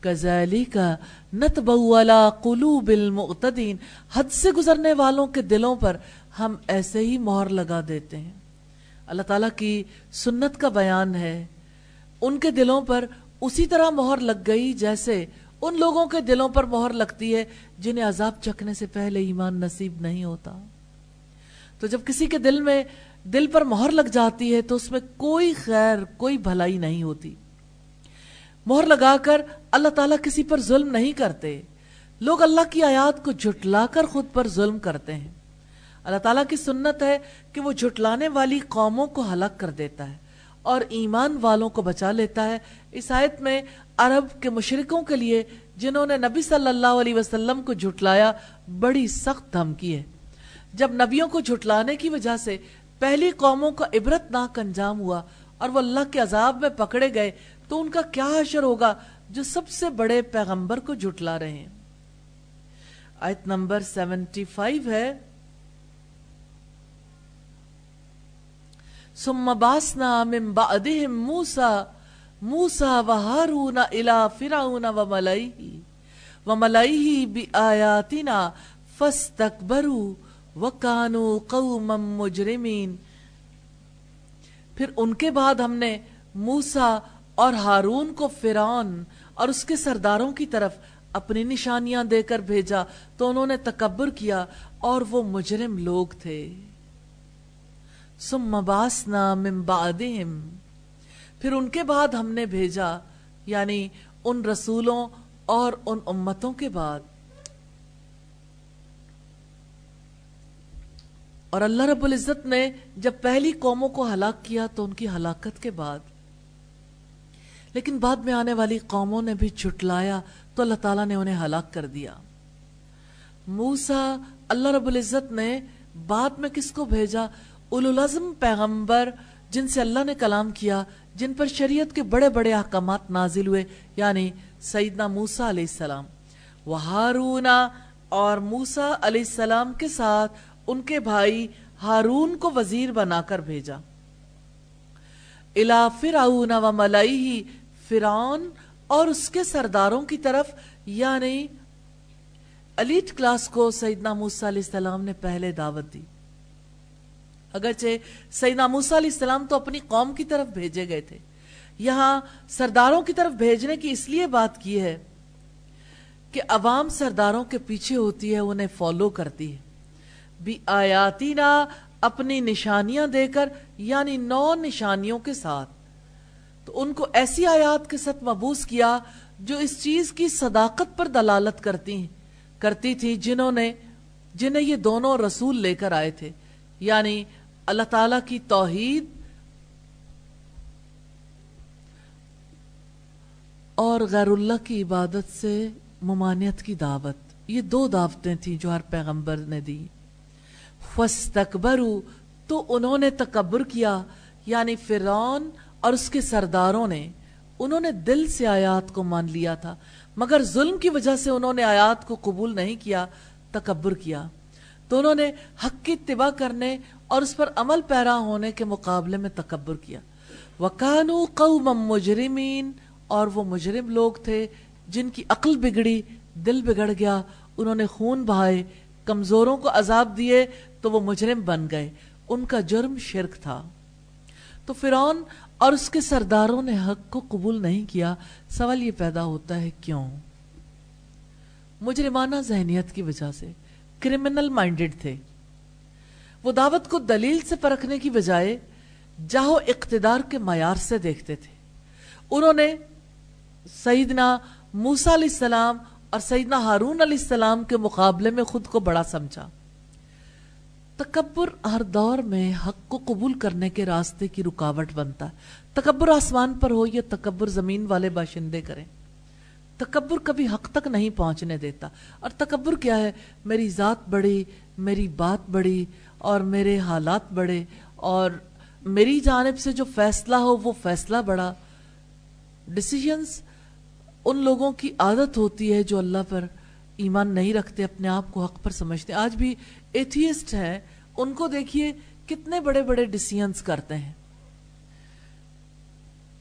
کزیلی کا نت بلا قلوب المعتدین۔ حد سے گزرنے والوں کے دلوں پر ہم ایسے ہی مہر لگا دیتے ہیں۔ اللہ تعالیٰ کی سنت کا بیان ہے۔ ان کے دلوں پر اسی طرح مہر لگ گئی جیسے ان لوگوں کے دلوں پر مہر لگتی ہے جنہیں عذاب چکنے سے پہلے ایمان نصیب نہیں ہوتا۔ تو جب کسی کے دل میں دل پر مہر لگ جاتی ہے تو اس میں کوئی خیر، کوئی بھلائی نہیں ہوتی۔ مہر لگا کر اللہ تعالیٰ کسی پر ظلم نہیں کرتے۔ لوگ اللہ کی آیات کو جھٹلا کر خود پر ظلم کرتے ہیں۔ اللہ تعالیٰ کی سنت ہے کہ وہ جھٹلانے والی قوموں کو ہلاک کر دیتا ہے اور ایمان والوں کو بچا لیتا ہے۔ اس آیت میں عرب کے مشرکوں کے لیے جنہوں نے نبی صلی اللہ علیہ وسلم کو جھٹلایا، بڑی سخت دھمکی ہے۔ جب نبیوں کو جھٹلانے کی وجہ سے پہلی قوموں کا عبرت ناک انجام ہوا اور وہ اللہ کے عذاب میں پکڑے گئے تو ان کا کیا حشر ہوگا جو سب سے بڑے پیغمبر کو جھٹلا رہے ہیں؟ آیت نمبر سیونٹی فائیو ہے، ثم باسنا من بعدهم موسى موسى وهارون الى فرعون وملئه وملئه بآياتنا فاستكبروا وكانوا قوما مجرمين۔ پھر ان کے بعد ہم نے موسا اور ہارون کو فرعون اور اس کے سرداروں کی طرف اپنی نشانیاں دے کر بھیجا۔ تو انہوں نے تکبر کیا اور وہ مجرم لوگ تھے۔ ثم باسنا من بعدهم۔ پھر ان کے بعد ہم نے بھیجا یعنی ان رسولوں اور ان امتوں کے بعد۔ اور اللہ رب العزت نے جب پہلی قوموں کو ہلاک کیا تو ان کی ہلاکت کے بعد، لیکن بعد میں آنے والی قوموں نے بھی چھٹلایا تو اللہ تعالیٰ نے انہیں ہلاک کر دیا۔ موسا اللہ رب العزت نے بعد میں کس کو بھیجا؟ الازم پیغمبر، جن سے اللہ نے کلام کیا، جن پر شریعت کے بڑے بڑے احکامات نازل ہوئے یعنی سیدنا موسا علیہ السلام۔ وہ ہارون اور موسا علیہ السلام کے ساتھ ان کے بھائی ہارون کو وزیر بنا کر بھیجا۔ الا فرعون و ملائی فرعون اور اس کے سرداروں کی طرف یعنی الیٹ کلاس کو سیدنا موسا علیہ السلام نے پہلے دعوت دی۔ اگرچہ سیدنا موسیٰ علیہ السلام تو اپنی قوم کی طرف بھیجے گئے تھے۔ یہاں سرداروں کی طرف بھیجنے کی اس لیے بات کی ہے کہ عوام سرداروں کے پیچھے ہوتی ہے، انہیں فالو کرتی ہے۔ بھی آیاتی اپنی نشانیاں دے کر یعنی نو نشانیوں کے ساتھ۔ تو ان کو ایسی آیات کے ساتھ مبوس کیا جو اس چیز کی صداقت پر دلالت کرتی کرتی تھی جنہوں نے، جنہیں یہ دونوں رسول لے کر آئے تھے۔ یعنی اللہ تعالی کی توحید اور غیر اللہ کی عبادت سے ممانعت کی دعوت۔ یہ دو دعوتیں تھیں جو ہر پیغمبر نے دی۔ فستکبرو تو انہوں نے تکبر کیا یعنی فرعون اور اس کے سرداروں نے۔ انہوں نے دل سے آیات کو مان لیا تھا، مگر ظلم کی وجہ سے انہوں نے آیات کو قبول نہیں کیا، تکبر کیا۔ تو انہوں نے حق کی اتباع کرنے اور اس پر عمل پیرا ہونے کے مقابلے میں تکبر کیا۔ وَقَانُوا قَوْمًا مُجْرِمِينَ اور وہ مجرم لوگ تھے جن کی عقل بگڑی، دل بگڑ گیا، انہوں نے خون بہائے، کمزوروں کو عذاب دیے تو وہ مجرم بن گئے۔ ان کا جرم شرک تھا۔ تو فرعون اور اس کے سرداروں نے حق کو قبول نہیں کیا۔ سوال یہ پیدا ہوتا ہے کیوں؟ مجرمانہ ذہنیت کی وجہ سے۔ کرمنل مائنڈڈ تھے۔ وہ دعوت کو دلیل سے پرکھنے کی بجائے جاہو اقتدار کے معیار سے دیکھتے تھے۔ انہوں نے سیدنا موسیٰ علیہ السلام اور سیدنا ہارون علیہ السلام کے مقابلے میں خود کو بڑا سمجھا۔ تکبر ہر دور میں حق کو قبول کرنے کے راستے کی رکاوٹ بنتا ہے۔ تکبر آسمان پر ہو یا تکبر زمین والے باشندے کریں۔ تکبر کبھی حق تک نہیں پہنچنے دیتا۔ اور تکبر کیا ہے؟ میری ذات بڑی، میری بات بڑی، اور میرے حالات بڑے، اور میری جانب سے جو فیصلہ ہو وہ فیصلہ بڑا۔ ڈسیجنز ان لوگوں کی عادت ہوتی ہے جو اللہ پر ایمان نہیں رکھتے، اپنے آپ کو حق پر سمجھتے۔ آج بھی ایتھیسٹ ہیں ان کو دیکھیے کتنے بڑے بڑے ڈسیزنس کرتے ہیں۔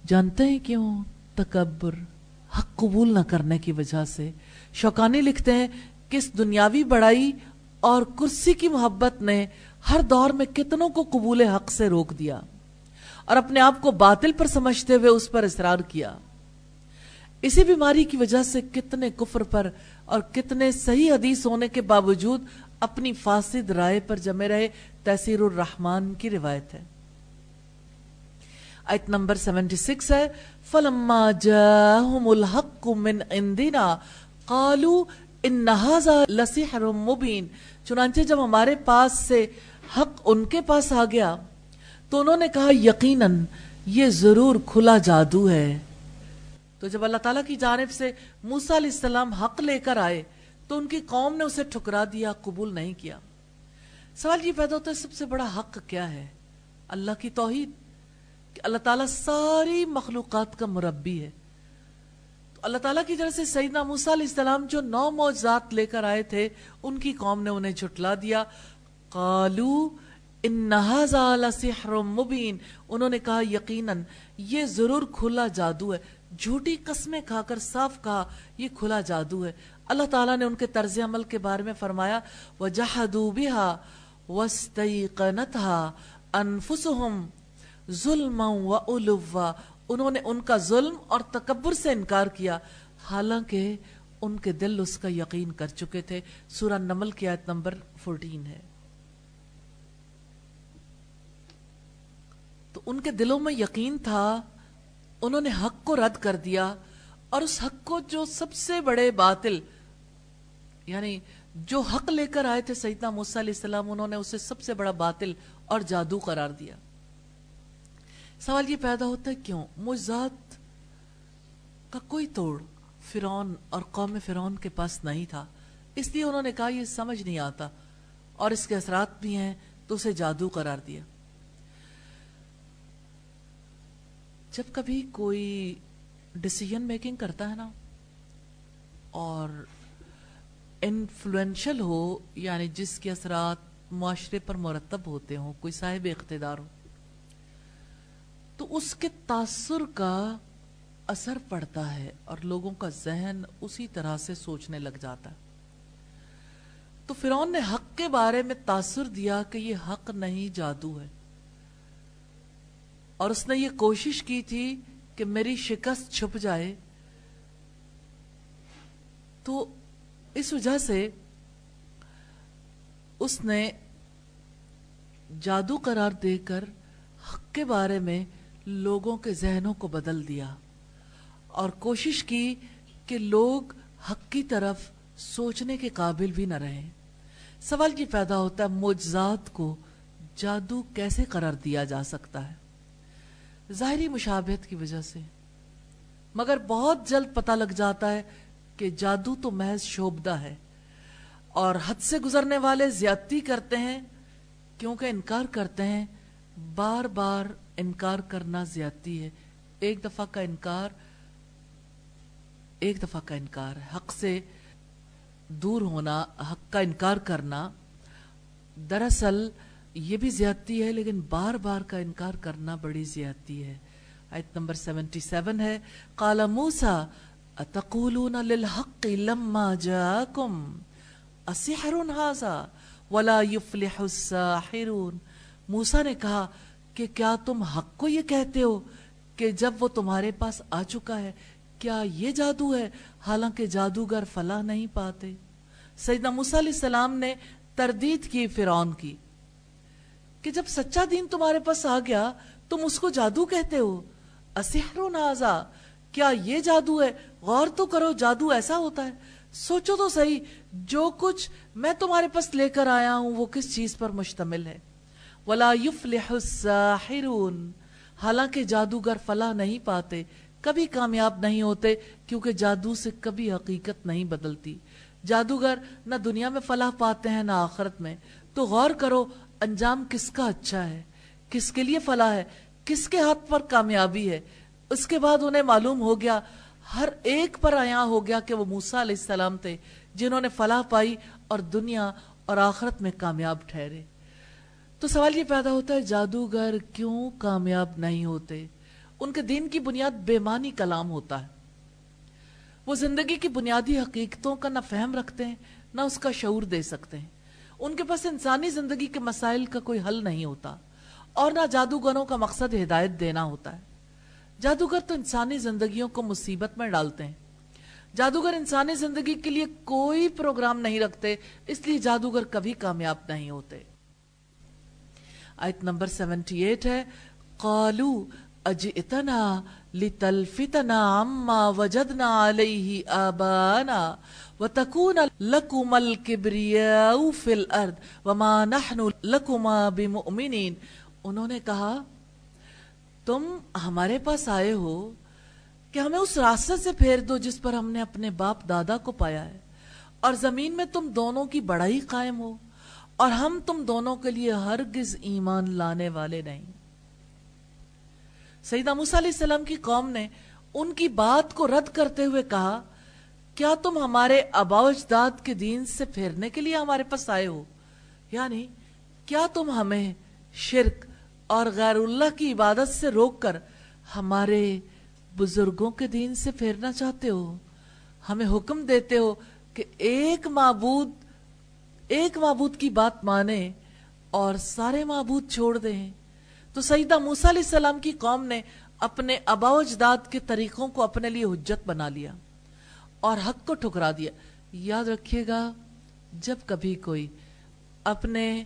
جانتے ہیں کیوں؟ تکبر، حق قبول نہ کرنے کی وجہ سے۔ شوکانی لکھتے ہیں کہ اس دنیاوی بڑائی اور کرسی کی محبت نے ہر دور میں کتنوں کو قبول حق سے روک دیا اور اپنے آپ کو باطل پر سمجھتے ہوئے اس پر اصرار کیا۔ اسی بیماری کی وجہ سے کتنے کفر پر اور کتنے صحیح حدیث ہونے کے باوجود اپنی فاسد رائے پر جمے رہے تحصیر الرحمن کی روایت ہے۔ آیت نمبر سیونٹی سکس ہے، فَلَمَّا جَاهُمُ الْحَقُّ مِنْ عِنْدِنَا قَالُوا اِنَّ هَذَا لَسِحْرٌ مُبِينٌ۔ چنانچہ جب ہمارے پاس سے حق ان کے پاس آ گیا، تو انہوں نے کہا، یقیناً یہ ضرور کھلا جادو ہے۔ تو جب اللہ تعالیٰ کی جانب سے موسیٰ علیہ السلام حق لے کر آئے تو ان کی قوم نے اسے ٹھکرا دیا، قبول نہیں کیا۔ سوال یہ پیدا ہوتا ہے سب سے بڑا حق کیا ہے؟ اللہ کی توحید، کہ اللہ تعالیٰ ساری مخلوقات کا مربی ہے۔ تو اللہ تعالیٰ کی طرف سے سیدنا موسیٰ علیہ السلام جو نو موجزات لے کر آئے تھے، ان کی قوم نے انہیں جھٹلا دیا۔ قالو انہذا لسحر مبین۔ انہوں نے کہا، یقیناً یہ ضرور کھلا جادو ہے۔ جھوٹی قسمیں کھا کر صاف کہا، یہ کھلا جادو ہے۔ اللہ تعالیٰ نے ان کے طرز عمل کے بارے میں فرمایا، وَجَحَدُوا بِهَا وَاسْتَيْقَنَتْهَا أَنفُسُهُمْ ظُلْمًا وَأُلُوًّا انہوں نے ان کا ظلم اور تکبر سے انکار کیا۔ حالانکہ ان کے دل اس کا یقین کر چکے تھے۔ سورہ نمل کی آیت نمبر 14 ہے۔ تو ان کے دلوں میں یقین تھا۔ انہوں نے حق کو رد کر دیا اور اس حق کو جو سب سے بڑے باطل یعنی جو حق لے کر آئے تھے سیدنا موسیٰ علیہ السلام، انہوں نے اسے سب سے بڑا باطل اور جادو قرار دیا۔ سوال یہ پیدا ہوتا ہے کیوں؟ مجزات کا کوئی توڑ فرون اور قوم فرون کے پاس نہیں تھا۔ اس لیے انہوں نے کہا، یہ سمجھ نہیں آتا اور اس کے اثرات بھی ہیں، تو اسے جادو قرار دیا۔ جب کبھی کوئی ڈسیزن میکنگ کرتا ہے نا، اور انفلوئنشل ہو یعنی جس کے اثرات معاشرے پر مرتب ہوتے ہوں، کوئی صاحب اقتدار ہو، تو اس کے تاثر کا اثر پڑتا ہے اور لوگوں کا ذہن اسی طرح سے سوچنے لگ جاتا ہے۔ تو فرعون نے حق کے بارے میں تاثر دیا کہ یہ حق نہیں جادو ہے۔ اور اس نے یہ کوشش کی تھی کہ میری شکست چھپ جائے۔ تو اس وجہ سے اس نے جادو قرار دے کر حق کے بارے میں لوگوں کے ذہنوں کو بدل دیا اور کوشش کی کہ لوگ حق کی طرف سوچنے کے قابل بھی نہ رہیں۔ سوال یہ پیدا ہوتا ہے مجزات کو جادو کیسے قرار دیا جا سکتا ہے؟ ظاہری مشابہت کی وجہ سے۔ مگر بہت جلد پتہ لگ جاتا ہے کہ جادو تو محض شوبدہ ہے اور حد سے گزرنے والے زیادتی کرتے ہیں کیونکہ انکار کرتے ہیں بار بار انکار کرنا زیادتی ہے ایک دفعہ کا انکار ایک دفعہ کا انکار حق سے دور ہونا، حق کا انکار کرنا دراصل یہ بھی زیادتی ہے، لیکن بار بار کا انکار کرنا بڑی زیادتی ہے۔ آیت نمبر سیونٹی سیون ہے۔ قال موسیٰ اتقولون للحق لما جاکم اسحر حازا ولا يفلح الساحرون. موسیٰ نے کہا کہ کیا تم حق کو یہ کہتے ہو کہ جب وہ تمہارے پاس آ چکا ہے، کیا یہ جادو ہے؟ حالانکہ جادوگر فلا نہیں پاتے۔ سیدنا موسیٰ علیہ السلام نے تردید کی فرعون کی کہ جب سچا دین تمہارے پاس آ گیا، تم اس کو جادو کہتے ہو۔ اسحر نازا کیا یہ جادو ہے؟ غور تو کرو، جادو ایسا ہوتا ہے۔ سوچو تو صحیح، جو کچھ میں تمہارے پاس لے کر آیا ہوں، وہ کس چیز پر مشتمل ہے؟ ولا يفلح الساحرون۔ حالانکہ جادوگر فلاح نہیں پاتے، کبھی کامیاب نہیں ہوتے، کیونکہ جادو سے کبھی حقیقت نہیں بدلتی۔ جادوگر نہ دنیا میں فلاح پاتے ہیں، نہ آخرت میں۔ تو غور کرو، انجام کس کا اچھا ہے؟ کس کے لیے فلاح ہے؟ کس کے ہاتھ پر کامیابی ہے؟ اس کے بعد انہیں معلوم ہو گیا، ہر ایک پر آیا ہو گیا کہ وہ موسیٰ علیہ السلام تھے، جنہوں نے فلاح پائی اور دنیا اور آخرت میں کامیاب ٹھہرے۔ تو سوال یہ پیدا ہوتا ہے، جادوگر کیوں کامیاب نہیں ہوتے؟ ان کے دین کی بنیاد بے معنی کلام ہوتا ہے۔ وہ زندگی کی بنیادی حقیقتوں کا نہ فہم رکھتے ہیں، نہ اس کا شعور دے سکتے ہیں۔ ان کے پاس انسانی زندگی کے مسائل کا کوئی حل نہیں ہوتا، اور نہ جادوگروں کا مقصد ہدایت دینا ہوتا ہے۔ جادوگر تو انسانی زندگیوں کو مصیبت میں ڈالتے ہیں۔ جادوگر انسانی زندگی کے لیے کوئی پروگرام نہیں رکھتے، اس لیے جادوگر کبھی کامیاب نہیں ہوتے۔ آیت نمبر سیونٹی ایٹ ہے، قالو اجئتنا لتلفتنا عما وجدنا علیہ آبانا وتکون لکم الكبریاء فی الارض وما نحن لکما بمؤمنین۔ انہوں نے کہا تم ہمارے پاس آئے ہو کہ ہمیں اس راستے سے پھیر دو جس پر ہم نے اپنے باپ دادا کو پایا ہے۔ اور زمین میں تم دونوں کی بڑائی قائم ہو اور ہم تم دونوں کے لیے ہرگز ایمان لانے والے نہیں۔ سیدہ موسیٰ علیہ السلام کی قوم نے ان کی بات کو رد کرتے ہوئے کہا، کیا تم ہمارے ابا اجداد کے دین سے پھیرنے کے لیے ہمارے پاس آئے ہو؟ یعنی کیا تم ہمیں شرک اور غیر اللہ کی عبادت سے روک کر ہمارے بزرگوں کے دین سے پھیرنا چاہتے ہو؟ ہمیں حکم دیتے ہو کہ ایک معبود ایک معبود کی بات مانے اور سارے معبود چھوڑ دیں۔ تو سیدہ موسیٰ علیہ السلام کی قوم نے اپنے ابا اجداد کے طریقوں کو اپنے لیے حجت بنا لیا اور حق کو ٹھکرا دیا۔ یاد رکھیے گا، جب کبھی کوئی اپنے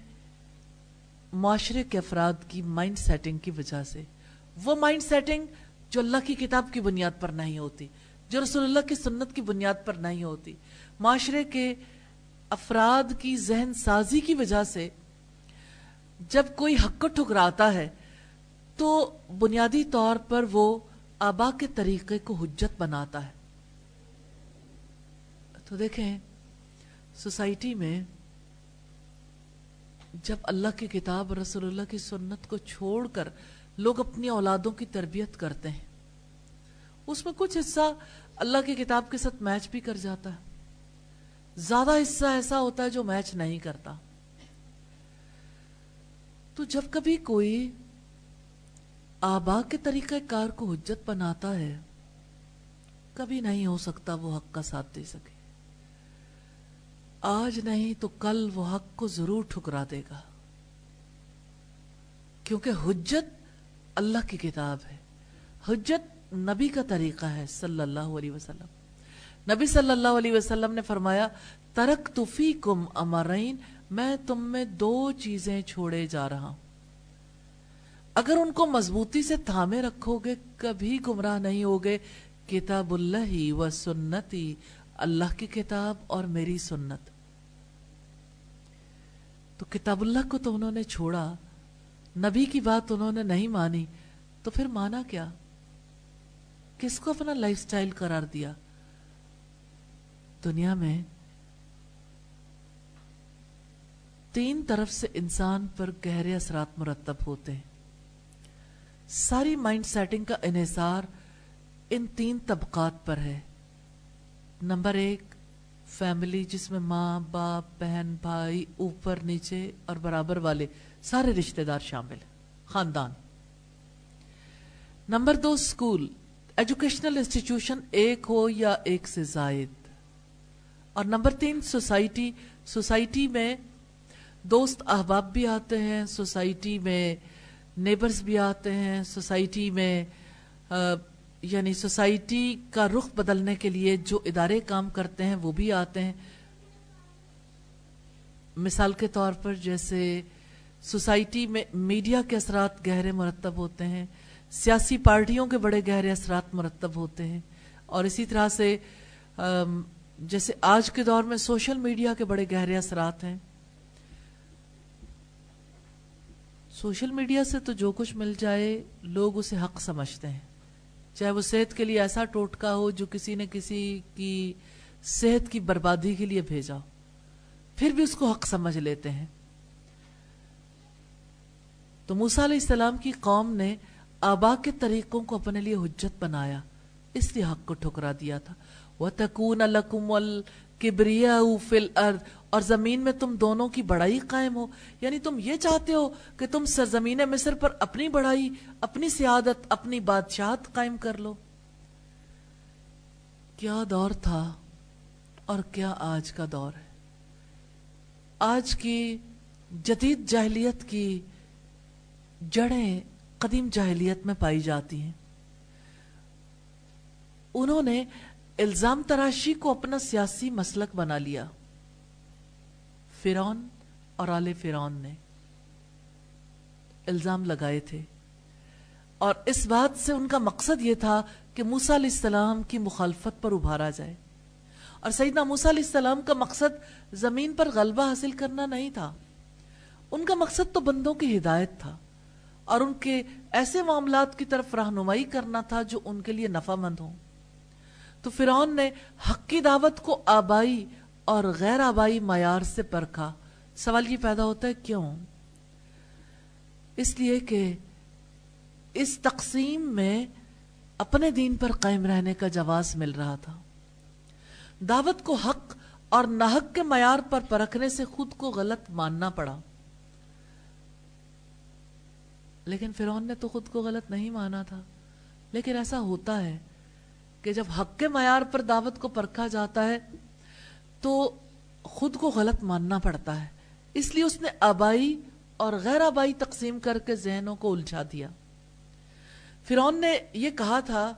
معاشرے کے افراد کی مائنڈ سیٹنگ کی وجہ سے۔ وہ مائنڈ سیٹنگ جو اللہ کی کتاب کی بنیاد پر نہیں ہوتی، جو رسول اللہ کی سنت کی بنیاد پر نہیں ہوتی۔ معاشرے کے افراد کی ذہن سازی کی وجہ سے جب کوئی حق کو ٹھکراتا ہے، تو بنیادی طور پر وہ آبا کے طریقے کو حجت بناتا ہے۔ تو دیکھیں، سوسائٹی میں جب اللہ کی کتاب رسول اللہ کی سنت کو چھوڑ کر لوگ اپنی اولادوں کی تربیت کرتے ہیں، اس میں کچھ حصہ اللہ کی کتاب کے ساتھ میچ بھی کر جاتا ہے۔ زیادہ حصہ ایسا ہوتا ہے جو میچ نہیں کرتا۔ تو جب کبھی کوئی آبا کے طریقہ کار کو حجت بناتا ہے، کبھی نہیں ہو سکتا وہ حق کا ساتھ دے سکے۔ آج نہیں تو کل وہ حق کو ضرور ٹھکرا دے گا۔ کیونکہ حجت اللہ کی کتاب ہے۔ حجت نبی کا طریقہ ہے صلی اللہ علیہ وسلم۔ نبی صلی اللہ علیہ وسلم نے فرمایا ترک تفی کم امرین، میں تم میں دو چیزیں چھوڑے جا رہا ہوں۔ اگر ان کو مضبوطی سے تھامے رکھو گے کبھی گمراہ نہیں ہوگے۔ کتاب اللہ و سنتی، اللہ کی کتاب اور میری سنت۔ تو کتاب اللہ کو تو انہوں نے چھوڑا، نبی کی بات انہوں نے نہیں مانی، تو پھر مانا کیا؟ کس کو اپنا لائف سٹائل قرار دیا؟ دنیا میں تین طرف سے انسان پر گہرے اثرات مرتب ہوتے ہیں۔ ساری مائنڈ سیٹنگ کا انحصار ان تین طبقات پر ہے۔ نمبر ایک فیملی جس میں ماں، باپ، بہن، بھائی، اوپر، نیچے اور برابر والے سارے رشتہ دار شامل خاندان۔ نمبر دو اسکول ایجوکیشنل انسٹیٹیوشن ایک ہو یا ایک سے زائد۔ اور نمبر تین، سوسائٹی۔ سوسائٹی میں دوست احباب بھی آتے ہیں، سوسائٹی میں نیبرز بھی آتے ہیں، سوسائٹی میں یعنی سوسائٹی کا رخ بدلنے کے لیے جو ادارے کام کرتے ہیں وہ بھی آتے ہیں۔ مثال کے طور پر جیسے سوسائٹی میں میڈیا کے اثرات گہرے مرتب ہوتے ہیں، سیاسی پارٹیوں کے بڑے گہرے اثرات مرتب ہوتے ہیں۔ اور اسی طرح سے جیسے آج کے دور میں سوشل میڈیا کے بڑے گہرے اثرات ہیں۔ سوشل میڈیا سے تو جو کچھ مل جائے، لوگ اسے حق سمجھتے ہیں۔ چاہے وہ صحت کے لیے ایسا ٹوٹکا ہو جو کسی نے کسی کی صحت کی بربادی کے لیے بھیجا پھر بھی اس کو حق سمجھ لیتے ہیں۔ تو موسیٰ علیہ السلام کی قوم نے آبا کے طریقوں کو اپنے لیے حجت بنایا، اس لیے حق کو ٹھکرا دیا تھا۔ وَتَكُونَ لَكُمُ الْكِبْرِيَاءُ فِي الْأَرْضِ۔ اور زمین میں تم دونوں کی بڑائی قائم ہو۔ یعنی تم یہ چاہتے ہو کہ تم سرزمین مصر پر اپنی بڑائی، اپنی سیادت، اپنی بادشاہت قائم کر لو۔ کیا دور تھا اور کیا آج کا دور ہے؟ آج کی جدید جاہلیت کی جڑیں قدیم جاہلیت میں پائی جاتی ہیں۔ انہوں نے الزام تراشی کو اپنا سیاسی مسلک بنا لیا۔ فرون اور آل فرون نے الزام لگائے تھے۔ اور اس بات سے ان کا مقصد یہ تھا کہ موسیٰ علیہ السلام کی مخالفت پر ابھارا جائے۔ اور سیدنا موسیٰ علیہ السلام کا مقصد زمین پر غلبہ حاصل کرنا نہیں تھا۔ ان کا مقصد تو بندوں کی ہدایت تھا اور ان کے ایسے معاملات کی طرف رہنمائی کرنا تھا جو ان کے لیے نفع مند ہوں۔ تو فرعون نے حق کی دعوت کو آبائی اور غیر آبائی معیار سے پرکھا۔ سوال یہ پیدا ہوتا ہے، کیوں؟ اس لیے کہ اس تقسیم میں اپنے دین پر قائم رہنے کا جواز مل رہا تھا۔ دعوت کو حق اور ناحق کے معیار پر پرکھنے سے خود کو غلط ماننا پڑا۔ لیکن فرعون نے تو خود کو غلط نہیں مانا تھا۔ لیکن ایسا ہوتا ہے کہ جب حق کے معیار پر دعوت کو پرکھا جاتا ہے تو خود کو غلط ماننا پڑتا ہے۔ اس لیے اس نے آبائی اور غیر آبائی تقسیم کر کے ذہنوں کو الجھا دیا۔ فرعون نے یہ کہا تھا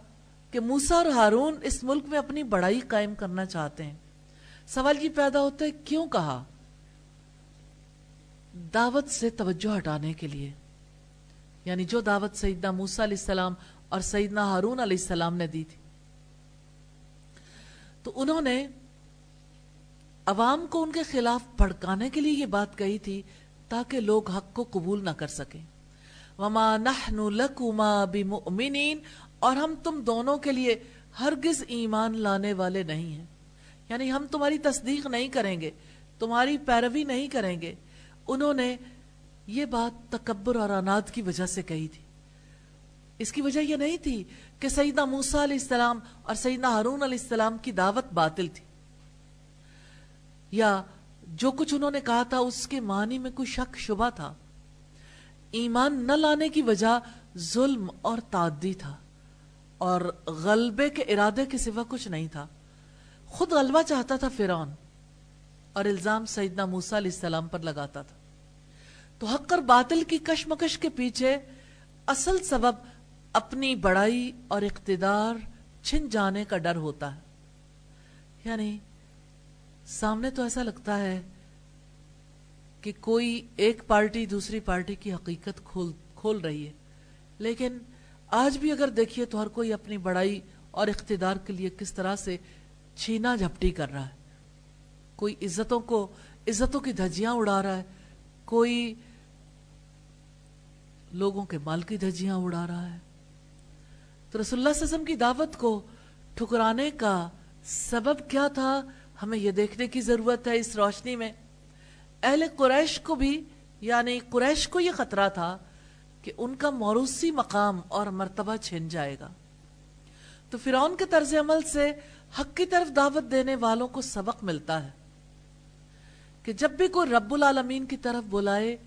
کہ موسا اور ہارون اس ملک میں اپنی بڑائی قائم کرنا چاہتے ہیں۔ سوال یہ پیدا ہوتا ہے، کیوں کہا؟ دعوت سے توجہ ہٹانے کے لیے۔ یعنی جو دعوت سیدنا موسا علیہ السلام اور سیدنا ہارون علیہ السلام نے دی تھی۔ تو انہوں نے عوام کو ان کے خلاف بھڑکانے کے لیے یہ بات کہی تھی تاکہ لوگ حق کو قبول نہ کر سکیں۔ وما نحن لکما بمؤمنین اور ہم تم دونوں کے لیے ہرگز ایمان لانے والے نہیں ہیں۔ یعنی ہم تمہاری تصدیق نہیں کریں گے، تمہاری پیروی نہیں کریں گے۔ انہوں نے یہ بات تکبر اور اناد کی وجہ سے کہی تھی۔ اس کی وجہ یہ نہیں تھی کہ سیدنا موسیٰ علیہ السلام اور سیدنا ہارون علیہ السلام کی دعوت باطل تھی۔ یا جو کچھ انہوں نے کہا تھا، اس کے معنی میں کوئی شک شبہ تھا۔ ایمان نہ لانے کی وجہ ظلم اور تعدی تھا، اور غلبے کے ارادے کے سوا کچھ نہیں تھا۔ خود غلبہ چاہتا تھا فرعون، اور الزام سیدنا موسیٰ علیہ السلام پر لگاتا تھا۔ تو حق اور باطل کی کشمکش کے پیچھے اصل سبب اپنی بڑائی اور اقتدار چھن جانے کا ڈر ہوتا ہے۔ یعنی سامنے تو ایسا لگتا ہے کہ کوئی ایک پارٹی دوسری پارٹی کی حقیقت کھول کھول رہی ہے۔ لیکن آج بھی اگر دیکھیے تو ہر کوئی اپنی بڑائی اور اقتدار کے لیے کس طرح سے چھینا جھپٹی کر رہا ہے۔ کوئی عزتوں کو عزتوں کی دھجیاں اڑا رہا ہے۔ کوئی لوگوں کے مال کی دھجیاں اڑا رہا ہے۔ تو رسول اللہ صلی اللہ علیہ وسلم کی دعوت کو ٹھکرانے کا سبب کیا تھا؟ ہمیں یہ دیکھنے کی ضرورت ہے اس روشنی میں۔ اہل قریش کو بھی یعنی قریش کو یہ خطرہ تھا کہ ان کا موروثی مقام اور مرتبہ چھن جائے گا۔ تو فرعون کے طرز عمل سے حق کی طرف دعوت دینے والوں کو سبق ملتا ہے کہ جب بھی کوئی رب العالمین کی طرف بلائے،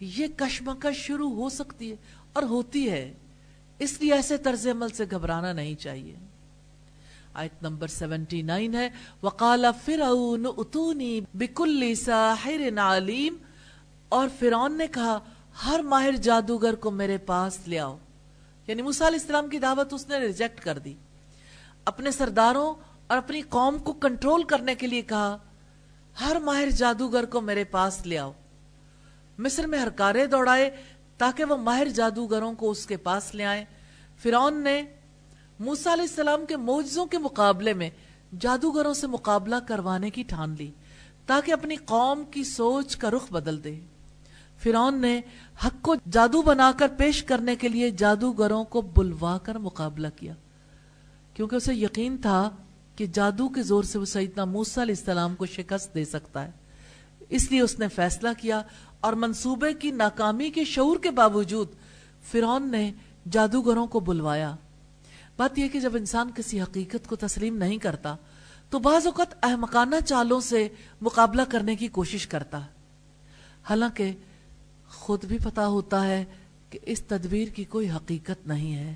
یہ کشمکش شروع ہو سکتی ہے اور ہوتی ہے۔ اس لیے ایسے طرز عمل سے گھبرانا نہیں چاہیے۔ آیت نمبر سیونٹی نائن ہے۔ وقال فرعون اتونی بکل ساحر علیم اور فرعون نے کہا، ہر ماہر جادوگر کو میرے پاس لے آؤ۔ یعنی موسیٰ علیہ السلام کی دعوت اس نے ریجیکٹ کر دی۔ اپنے سرداروں اور اپنی قوم کو کنٹرول کرنے کے لیے کہا، ہر ماہر جادوگر کو میرے پاس لے آؤ۔ مصر میں ہرکارے دوڑائے تاکہ وہ ماہر جادوگروں کو اس کے پاس لے آئیں فرعون نے موسیٰ علیہ السلام کے موجزوں کے مقابلے میں جادوگروں سے مقابلہ کروانے کی ٹھان لی تاکہ اپنی قوم کی سوچ کا رخ بدل دے۔ فرعون نے حق کو جادو بنا کر پیش کرنے کے لیے جادوگروں کو بلوا کر مقابلہ کیا۔ کیونکہ اسے یقین تھا کہ جادو کے زور سے وہ سیدنا موسیٰ علیہ السلام کو شکست دے سکتا ہے۔ اس لیے اس نے فیصلہ کیا اور منصوبے کی ناکامی کے شعور کے باوجود فرعون نے جادوگروں کو بلوایا۔ بات یہ کہ جب انسان کسی حقیقت کو تسلیم نہیں کرتا، تو بعض اوقات احمقانہ چالوں سے مقابلہ کرنے کی کوشش کرتا۔ حالانکہ خود بھی پتا ہوتا ہے کہ اس تدبیر کی کوئی حقیقت نہیں ہے۔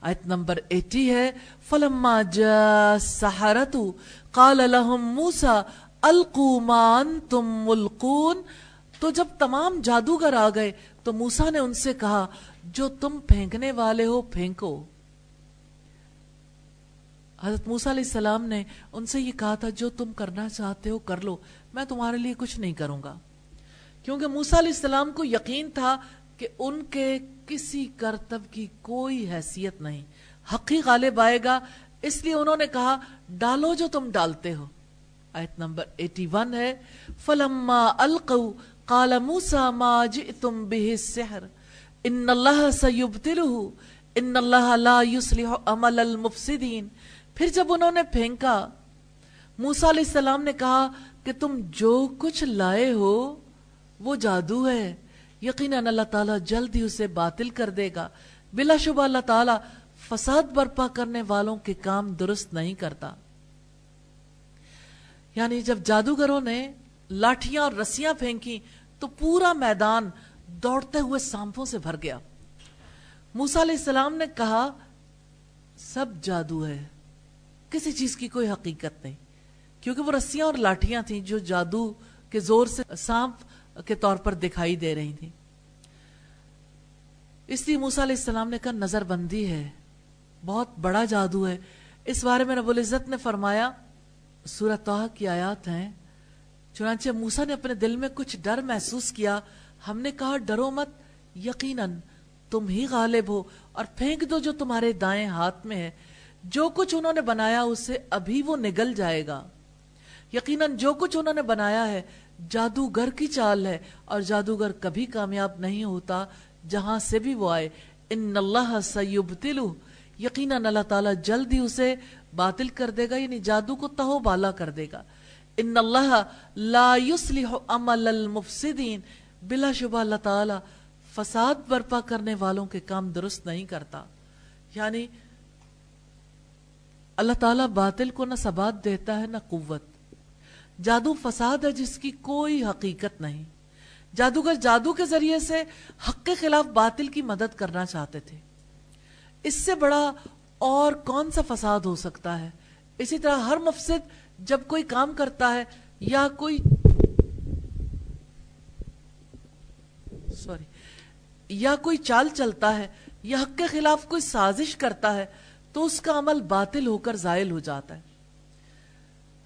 آیت نمبر ایٹی ہے، فلما جا سحرتو قال لهم موسا القومان تم ملقون۔ تو جب تمام جادوگر آ گئے، تو موسا نے ان سے کہا، جو تم پھینکنے والے ہو، پھینکو۔ حضرت موسیٰ علیہ السلام نے ان سے یہ کہا تھا، جو تم کرنا چاہتے ہو کر لو، میں تمہارے لیے کچھ نہیں کروں گا۔ کیونکہ موسیٰ علیہ السلام کو یقین تھا کہ ان کے کسی کرتب کی کوئی حیثیت نہیں۔ حقی غالب آئے گا، اس لیے انہوں نے کہا، ڈالو جو تم ڈالتے ہو۔ آیت نمبر 81 ہے، فلما القو قال موسیٰ ما جئتم به السحر ان اللہ سیبتلہ ان اللہ لا يصلح عمل المفسدین پھر جب انہوں نے پھینکا، موسیٰ علیہ السلام نے کہا کہ تم جو کچھ لائے ہو، وہ جادو ہے۔ یقیناً اللہ تعالیٰ جلد ہی اسے باطل کر دے گا۔ بلا شبہ اللہ تعالیٰ فساد برپا کرنے والوں کے کام درست نہیں کرتا۔ یعنی جب جادوگروں نے لاٹھیاں اور رسیاں پھینکی تو پورا میدان دوڑتے ہوئے سانپوں سے بھر گیا۔ موسیٰ علیہ السلام نے کہا، سب جادو ہے۔ کسی چیز کی کوئی حقیقت نہیں۔ کیونکہ وہ رسیاں اور لاٹھیاں تھیں جو جادو کے زور سے سانپ کے طور پر دکھائی دے رہی تھیں۔ اس لیے موسیٰ علیہ السلام نے کہا، نظر بندی ہے، بہت بڑا جادو ہے۔ اس بارے میں رب العزت نے فرمایا، سورہ توہ کی آیات ہیں۔ چنانچہ موسیٰ نے اپنے دل میں کچھ ڈر محسوس کیا۔ ہم نے کہا، ڈرو مت، یقیناً تم ہی غالب ہو اور پھینک دو جو تمہارے دائیں ہاتھ میں ہے۔ جو کچھ انہوں نے بنایا اسے ابھی وہ نگل جائے گا۔ یقیناً جو کچھ انہوں نے بنایا ہے، جادوگر کی چال ہے اور جادوگر کبھی کامیاب نہیں ہوتا جہاں سے بھی وہ آئے۔ ان اللہ سیبتلو۔ یقیناً اللہ تعالیٰ جلد ہی اسے باطل کر دے گا یعنی جادو کو تہو بالا کر دے گا۔ ان اللہ لا يصلح عمل المفسدین۔ بلا شبہ اللہ تعالیٰ فساد برپا کرنے والوں کے کام درست نہیں کرتا۔ یعنی اللہ تعالیٰ باطل کو نہ ثبات دیتا ہے، نہ قوت۔ جادو فساد ہے جس کی کوئی حقیقت نہیں۔ جادوگر جادو کے ذریعے سے حق کے خلاف باطل کی مدد کرنا چاہتے تھے۔ اس سے بڑا اور کون سا فساد ہو سکتا ہے؟ اسی طرح ہر مفسد جب کوئی کام کرتا ہے یا کوئی سوری، یا کوئی چال چلتا ہے یا حق کے خلاف کوئی سازش کرتا ہے تو اس کا عمل باطل ہو کر زائل ہو جاتا ہے۔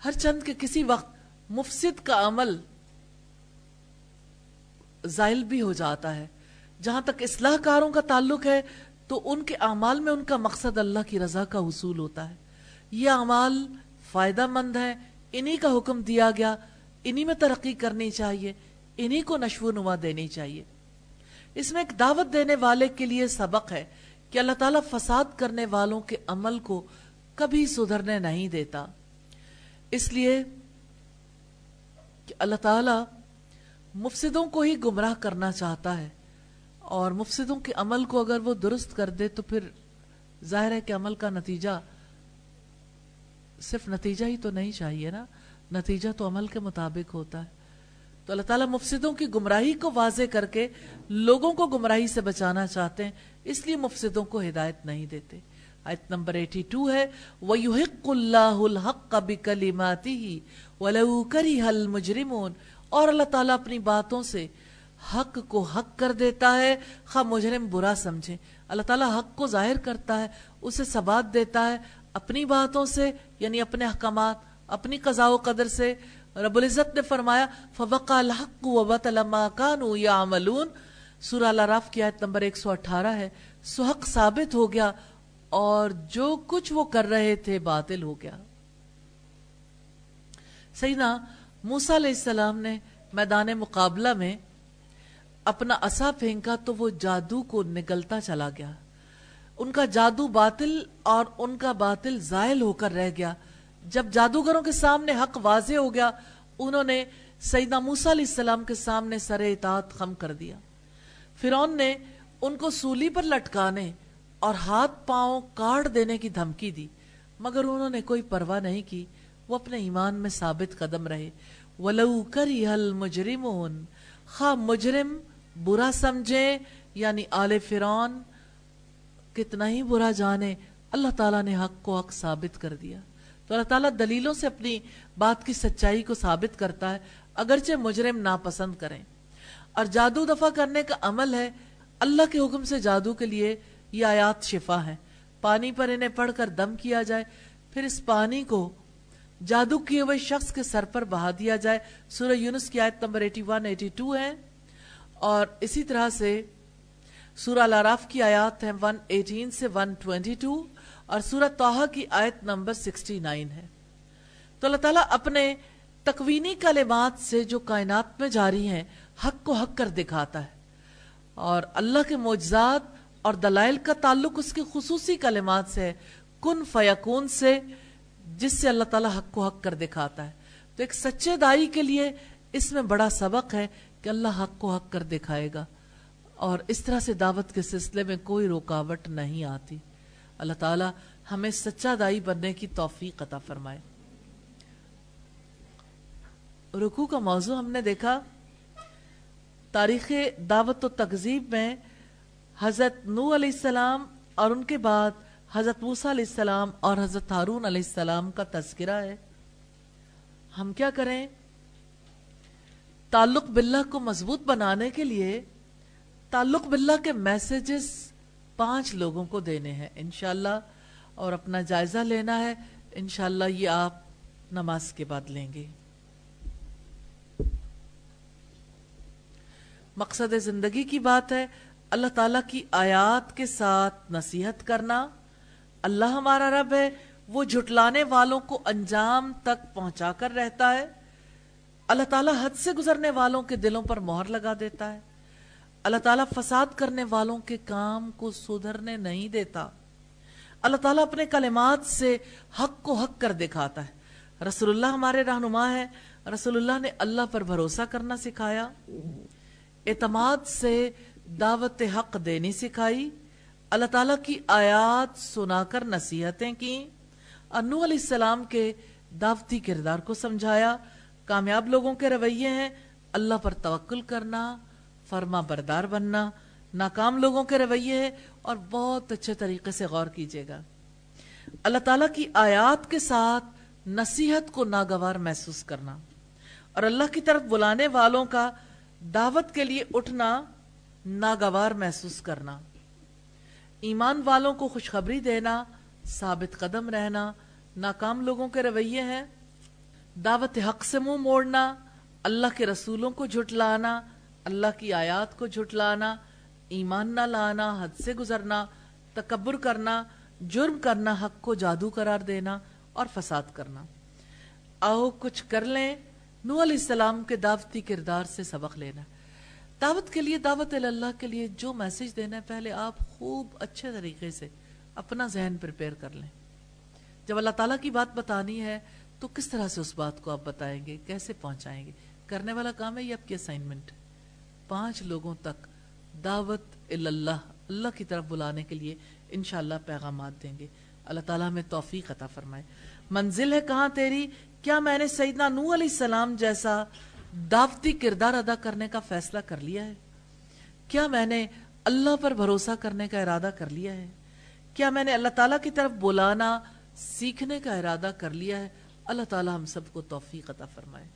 ہر چند کے کسی وقت مفسد کا عمل زائل بھی ہو جاتا ہے۔ جہاں تک اصلاح کاروں کا تعلق ہے، تو ان کے اعمال میں ان کا مقصد اللہ کی رضا کا حصول ہوتا ہے۔ یہ اعمال فائدہ مند ہیں، انہی کا حکم دیا گیا، انہی میں ترقی کرنی چاہیے، انہی کو نشو و نما دینی چاہیے۔ اس میں ایک دعوت دینے والے کے لیے سبق ہے۔ کہ اللہ تعالیٰ فساد کرنے والوں کے عمل کو کبھی سدھرنے نہیں دیتا۔ اس لیے کہ اللہ تعالیٰ مفسدوں کو ہی گمراہ کرنا چاہتا ہے اور مفسدوں کے عمل کو اگر وہ درست کر دے تو پھر ظاہر ہے کہ عمل کا نتیجہ صرف نتیجہ ہی تو نہیں چاہیے نا۔ نتیجہ تو عمل کے مطابق ہوتا ہے۔ تو اللہ تعالیٰ مفسدوں کی گمراہی کو واضح کر کے لوگوں کو گمراہی سے بچانا چاہتے ہیں، اس لیے مفسدوں کو ہدایت نہیں دیتے۔ آیت نمبر 82 ہے، وَيُحِقُّ اللَّهُ الْحَقَّ بِكَلِمَاتِهِ وَلَوْ كَرِهَ الْمُجْرِمُونَ۔ اور اللہ تعالیٰ اپنی باتوں سے حق کو حق کر دیتا ہے، خواہ مجرم برا سمجھے۔ اللہ تعالیٰ حق کو ظاہر کرتا ہے، اسے ثبات دیتا ہے اپنی باتوں سے یعنی اپنے احکامات، اپنی قضاء و قدر سے۔ رب العزت نے فرمایا، فوقا الحق وبطل ما كانوا يعملون۔ سورہ الاراف کی آیت نمبر 118 ہے۔ سو حق ثابت ہو گیا اور جو کچھ وہ کر رہے تھے باطل ہو گیا۔ سیدنا موسیٰ علیہ السلام نے میدان مقابلہ میں اپنا اسا پھینکا تو وہ جادو کو نگلتا چلا گیا۔ ان کا جادو باطل اور ان کا باطل زائل ہو کر رہ گیا۔ جب جادوگروں کے سامنے حق واضح ہو گیا، انہوں نے سیدنا موسیٰ علیہ السلام کے سامنے سر اطاعت خم کر دیا۔ فرون نے ان کو سولی پر لٹکانے اور ہاتھ پاؤں کاٹ دینے کی دھمکی دی، مگر انہوں نے کوئی پرواہ نہیں کی۔ وہ اپنے ایمان میں ثابت قدم رہے۔ ولو کری حل مجرمون خواہ مجرم برا سمجھے یعنی آل فرعون، کتنا ہی برا جانے، اللہ تعالیٰ نے حق کو حق ثابت کر دیا۔ تو اللہ تعالیٰ دلیلوں سے اپنی بات کی سچائی کو ثابت کرتا ہے، اگرچہ مجرم ناپسند کریں۔ اور جادو دفع کرنے کا عمل ہے، اللہ کے حکم سے جادو کے لیے یہ آیات شفا ہے پانی پر انہیں پڑھ کر دم کیا جائے، پھر اس پانی کو جادو کیے ہوئے شخص کے سر پر بہا دیا جائے۔ سورہ یونس کی آیت نمبر 81 82 ہے۔ اور اسی طرح سے سورہ لاراف کی آیات ہیں 118 سے 122 اور سورہ توحہ کی آیت نمبر 69 ہے۔ تو اللہ تعالیٰ اپنے تکوینی کلمات سے جو کائنات میں جاری ہیں، حق کو حق کر دکھاتا ہے۔ اور اللہ کے معجزات اور دلائل کا تعلق اس کی خصوصی کلمات سے ہے۔ کن فیکون سے، جس سے اللہ تعالیٰ حق کو حق کر دکھاتا ہے۔ تو ایک سچے دائی کے لیے اس میں بڑا سبق ہے کہ اللہ حق کو حق کر دکھائے گا۔ اور اس طرح سے دعوت کے سلسلے میں کوئی رکاوٹ نہیں آتی۔ اللہ تعالیٰ ہمیں سچا دائی بننے کی توفیق عطا فرمائے۔ رکو کا موضوع ہم نے دیکھا، تاریخ دعوت و تقزیب میں حضرت نو علیہ السلام اور ان کے بعد حضرت موسیٰ علیہ السلام اور حضرت ہارون علیہ السلام کا تذکرہ ہے۔ ہم کیا کریں؟ تعلق باللہ کو مضبوط بنانے کے لیے، تعلق باللہ کے میسیجز پانچ لوگوں کو دینے ہیں، انشاءاللہ، اور اپنا جائزہ لینا ہے، انشاءاللہ یہ آپ نماز کے بعد لیں گے۔ مقصد زندگی کی بات ہے، اللہ تعالیٰ کی آیات کے ساتھ نصیحت کرنا۔ اللہ ہمارا رب ہے، وہ جھٹلانے والوں کو انجام تک پہنچا کر رہتا ہے۔ اللہ تعالیٰ حد سے گزرنے والوں کے دلوں پر مہر لگا دیتا ہے۔ اللہ تعالیٰ فساد کرنے والوں کے کام کو سدھرنے نہیں دیتا۔ اللہ تعالیٰ اپنے کلمات سے حق کو حق کر دکھاتا ہے۔ رسول اللہ ہمارے رہنما ہے رسول اللہ نے اللہ پر بھروسہ کرنا سکھایا۔ اعتماد سے دعوت حق دینی سکھائی۔ اللہ تعالیٰ کی آیات سنا کر نصیحتیں کی۔ انو علیہ السلام کے دعوتی کردار کو سمجھایا۔ کامیاب لوگوں کے رویے ہیں۔ اللہ پر توکل کرنا۔ فرما بردار بننا، ناکام لوگوں کے رویے ہیں اور بہت اچھے طریقے سے غور کیجیے گا۔ اللہ تعالیٰ کی آیات کے ساتھ نصیحت کو ناگوار محسوس کرنا اور اللہ کی طرف بلانے والوں کا دعوت کے لیے اٹھنا ناگوار محسوس کرنا۔ ایمان والوں کو خوشخبری دینا، ثابت قدم رہنا، ناکام لوگوں کے رویے ہیں، دعوت حق سے منہ موڑنا، اللہ کے رسولوں کو جھٹلانا اللہ کی آیات کو جھٹلانا، ایمان نہ لانا، حد سے گزرنا، تکبر کرنا، جرم کرنا، حق کو جادو قرار دینا اور فساد کرنا۔ آؤ کچھ کر لیں نو علیہ السلام کے دعوتی کردار سے سبق لینا۔ دعوت کے لیے، دعوت اللہ کے لیے جو میسج دینا ہے، پہلے آپ خوب اچھے طریقے سے اپنا ذہن پریپئر کر لیں۔ جب اللہ تعالیٰ کی بات بتانی ہے، تو کس طرح سے اس بات کو آپ بتائیں گے؟ کیسے پہنچائیں گے؟ کرنے والا کام ہے یہ آپ کی اسائنمنٹ ہے پانچ لوگوں تک دعوت اللہ اللہ کی طرف بلانے کے لیے انشاءاللہ پیغامات دیں گے۔ اللہ تعالیٰ ہمیں توفیق عطا فرمائے۔ منزل ہے کہاں تیری؟ کیا میں نے سیدنا نو علیہ السلام جیسا دعوتی کردار ادا کرنے کا فیصلہ کر لیا ہے؟ کیا میں نے اللہ پر بھروسہ کرنے کا ارادہ کر لیا ہے؟ کیا میں نے اللہ تعالیٰ کی طرف بلانا، سیکھنے کا ارادہ کر لیا ہے؟ اللہ تعالیٰ ہم سب کو توفیق عطا فرمائے۔